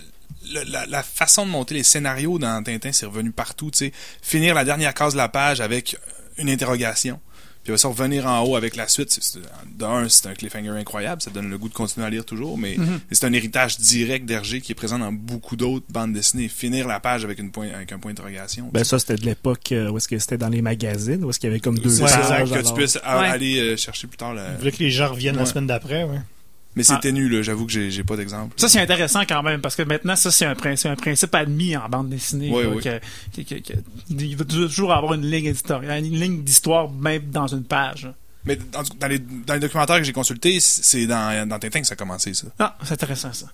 le- la, la façon de monter les scénarios dans Tintin, c'est revenu partout. Tu sais, finir la dernière case de la page avec une interrogation, puis ça revenir en haut avec la suite. C'est- c'est- D'un, c'est un cliffhanger incroyable, ça donne le goût de continuer à lire toujours, mais Mhm. mais c'est un héritage direct d'Hergé qui est présent dans beaucoup d'autres bandes dessinées. Finir la page avec, une point, avec un point d'interrogation. Ben ça, c'était de l'époque euh, où est-ce que c'était dans les magazines, où est-ce qu'il y avait comme deux c'est Ouais, ça, pages. que tu puisses Ouais. aller euh, chercher plus tard. la- Je voulais que les gens reviennent la semaine d'après, ouais. Mais c'est Ah. ténu, là. J'avoue que j'ai j'ai pas d'exemple. Ça, c'est intéressant quand même, parce que maintenant, ça, c'est un principe, un principe admis en bande dessinée. Oui, là, oui. que- que- que- que- il va toujours avoir une ligne éditoriale, une ligne d'histoire, même dans une page. Mais dans, dans les, dans les documentaires que j'ai consultés, c'est dans, dans Tintin que ça a commencé, ça. Ah, c'est intéressant, ça.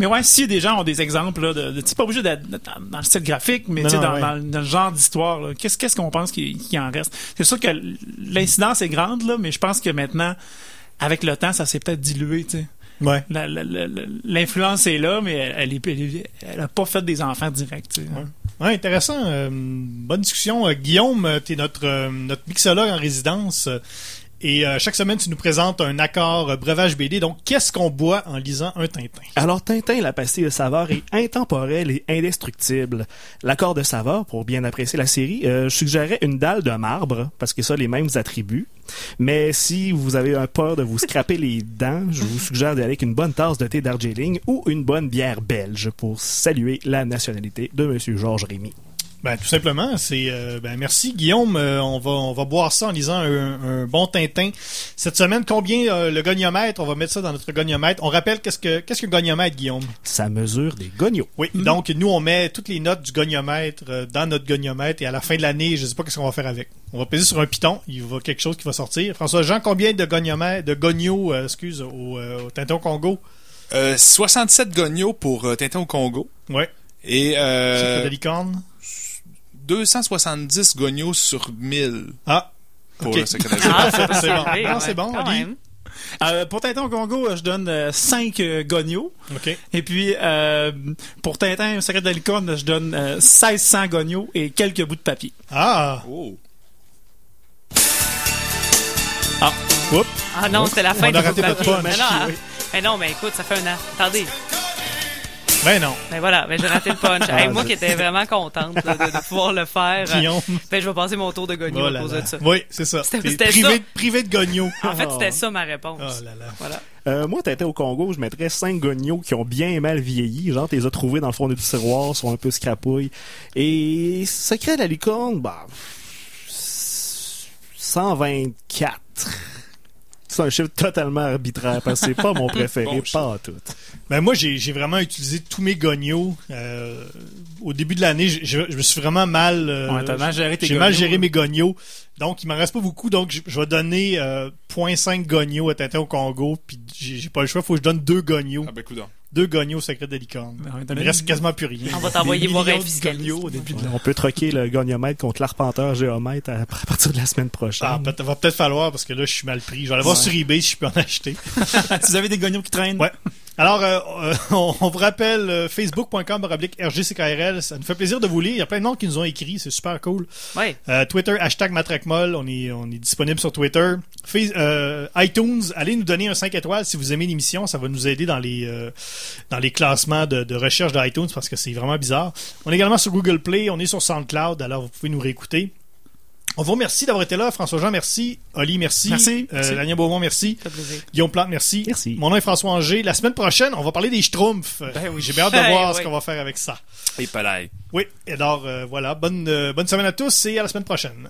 Mais ouais, si des gens ont des exemples, là, de, de tu sais, pas obligé d'être dans, dans le style graphique, mais Non, non, dans, ouais. dans le- dans le genre d'histoire, là, qu'est-ce qu'est-ce qu'on pense qu'il qu'il en reste? C'est sûr que l'incidence est grande, là, mais je pense que maintenant, avec le temps, ça s'est peut-être dilué, tu sais. Ouais. L'influence est là, mais elle, est, elle, a pas fait des enfants directs, tu sais. Ouais. Ouais, intéressant. Euh, bonne discussion. Euh, Guillaume, euh, t'es notre, euh, notre mixologue en résidence. Et euh, chaque semaine, tu nous présentes un accord euh, breuvage BD. Donc, qu'est-ce qu'on boit en lisant un Tintin? Alors, Tintin, la pastille de saveur est intemporelle et indestructible. L'accord de saveur, pour bien apprécier la série, euh, je suggérerais une dalle de marbre, parce que ça les mêmes attributs. Mais si vous avez un peur de vous scraper les dents, je vous suggère d'aller avec une bonne tasse de thé Darjeeling ou une bonne bière belge pour saluer la nationalité de Monsieur Georges Rémy. Ben, tout simplement, c'est euh, ben merci Guillaume. Euh, on va on va boire ça en lisant un, un bon Tintin. Cette semaine, combien euh, le goniomètre? On va mettre ça dans notre goniomètre. On rappelle qu'est-ce que qu'est-ce qu'un goniomètre, Guillaume? Ça mesure des gognos. Oui. Donc nous, on met toutes les notes du goniomètre euh, dans notre goniomètre et à la fin de l'année, je sais pas qu'est-ce qu'on va faire avec. On va peser sur un piton. Il va quelque chose qui va sortir. François Jean, combien de goniomètres, de gognos, euh, excuse, au, euh, au Tintin au Congo? Euh, 67 gognos pour euh, Tintin au Congo. Ouais. Et euh, de licorne? 270 gognos sur 1000 Ah. pour Ok. le secret de Ah, c'est c'est bon. élevé, Non, ouais, c'est bon, quand Oli. même. Euh, pour Tintin au Congo, euh, je donne 5 gognos. Ok. Et puis, euh, pour Tintin, un secret de la licorne, je donne euh, 1600 gognos et quelques bouts de papier. Ah. Oh. Oups. Ah non, c'était la fin On de a raté notre punch. Mais non, hein. Oui. mais non, mais écoute, ça fait un an. Attendez. Ben non. Mais voilà, ben j'ai raté le punch. Ah, Hey, moi qui étais vraiment contente de, de- de pouvoir le faire. euh, Guillaume. Ben je vais passer mon tour de gogno Oh à là cause de ça. Oui, c'est ça. C'était- privé, privé de gognos. En fait, c'était ça ma réponse. Oh là là. Voilà. Euh, moi, Tintin au Congo, je mettrais 5 gognos qui ont bien mal vieilli. Genre, t'es les as trouvés dans le fond du tiroir, sont un peu scrapouilles. Et Secret de la licorne, bah... 124. C'est un chiffre totalement arbitraire parce que c'est pas mon préféré, Bon pas en tout. Ben moi, j'ai j'ai vraiment utilisé tous mes gognos. Euh, au début de l'année, je, je- je me suis vraiment mal... euh, Ouais, t'as mal géré tes J'ai mal géré mes gognos. Donc, il m'en reste pas beaucoup. Donc, je, je vais donner euh, 0.5 gognos à Tintin au Congo. Puis, j'ai j'ai pas le choix. faut que je donne deux gognos. Ah ben, coudonc. Deux gognos au secret de licorne. Il reste quasiment plus rien. On va t'envoyer voir un fiscaliste. On peut troquer le goniomètre contre l'arpenteur géomètre à, à partir de la semaine prochaine. Ah, peut- va peut-être falloir parce que là, je suis mal pris. Je vais aller voir Ouais. sur eBay si je peux en acheter. si vous avez des gognos qui traînent, Ouais. Alors, euh, euh, on, on vous rappelle euh, facebook.com oblique RGCKRL. Ça nous fait plaisir de vous lire. Il y a plein de monde qui nous ont écrit. C'est super cool. Ouais. Euh, Twitter, hashtag Matraquemol. On est, on est disponible sur Twitter. Euh, iTunes, allez nous donner un 5 étoiles si vous aimez l'émission. Ça va nous aider dans les, euh, dans les classements de, de recherche d'iTunes parce que c'est vraiment bizarre. On est également sur Google Play. On est sur SoundCloud. Alors, vous pouvez nous réécouter. On vous remercie d'avoir été là. François-Jean, merci. Oli, merci. Merci. Euh, Merci. Daniel Beaumont, merci. Plaisir. Guillaume Plante, merci. Merci. Mon nom est François Anger. La semaine prochaine, on va parler des Schtroumpfs. Ben oui. J'ai bien hâte de voir oui. ce qu'on va faire avec ça. Et palais. Oui, alors euh, voilà, bonne, euh, bonne semaine à tous et à la semaine prochaine.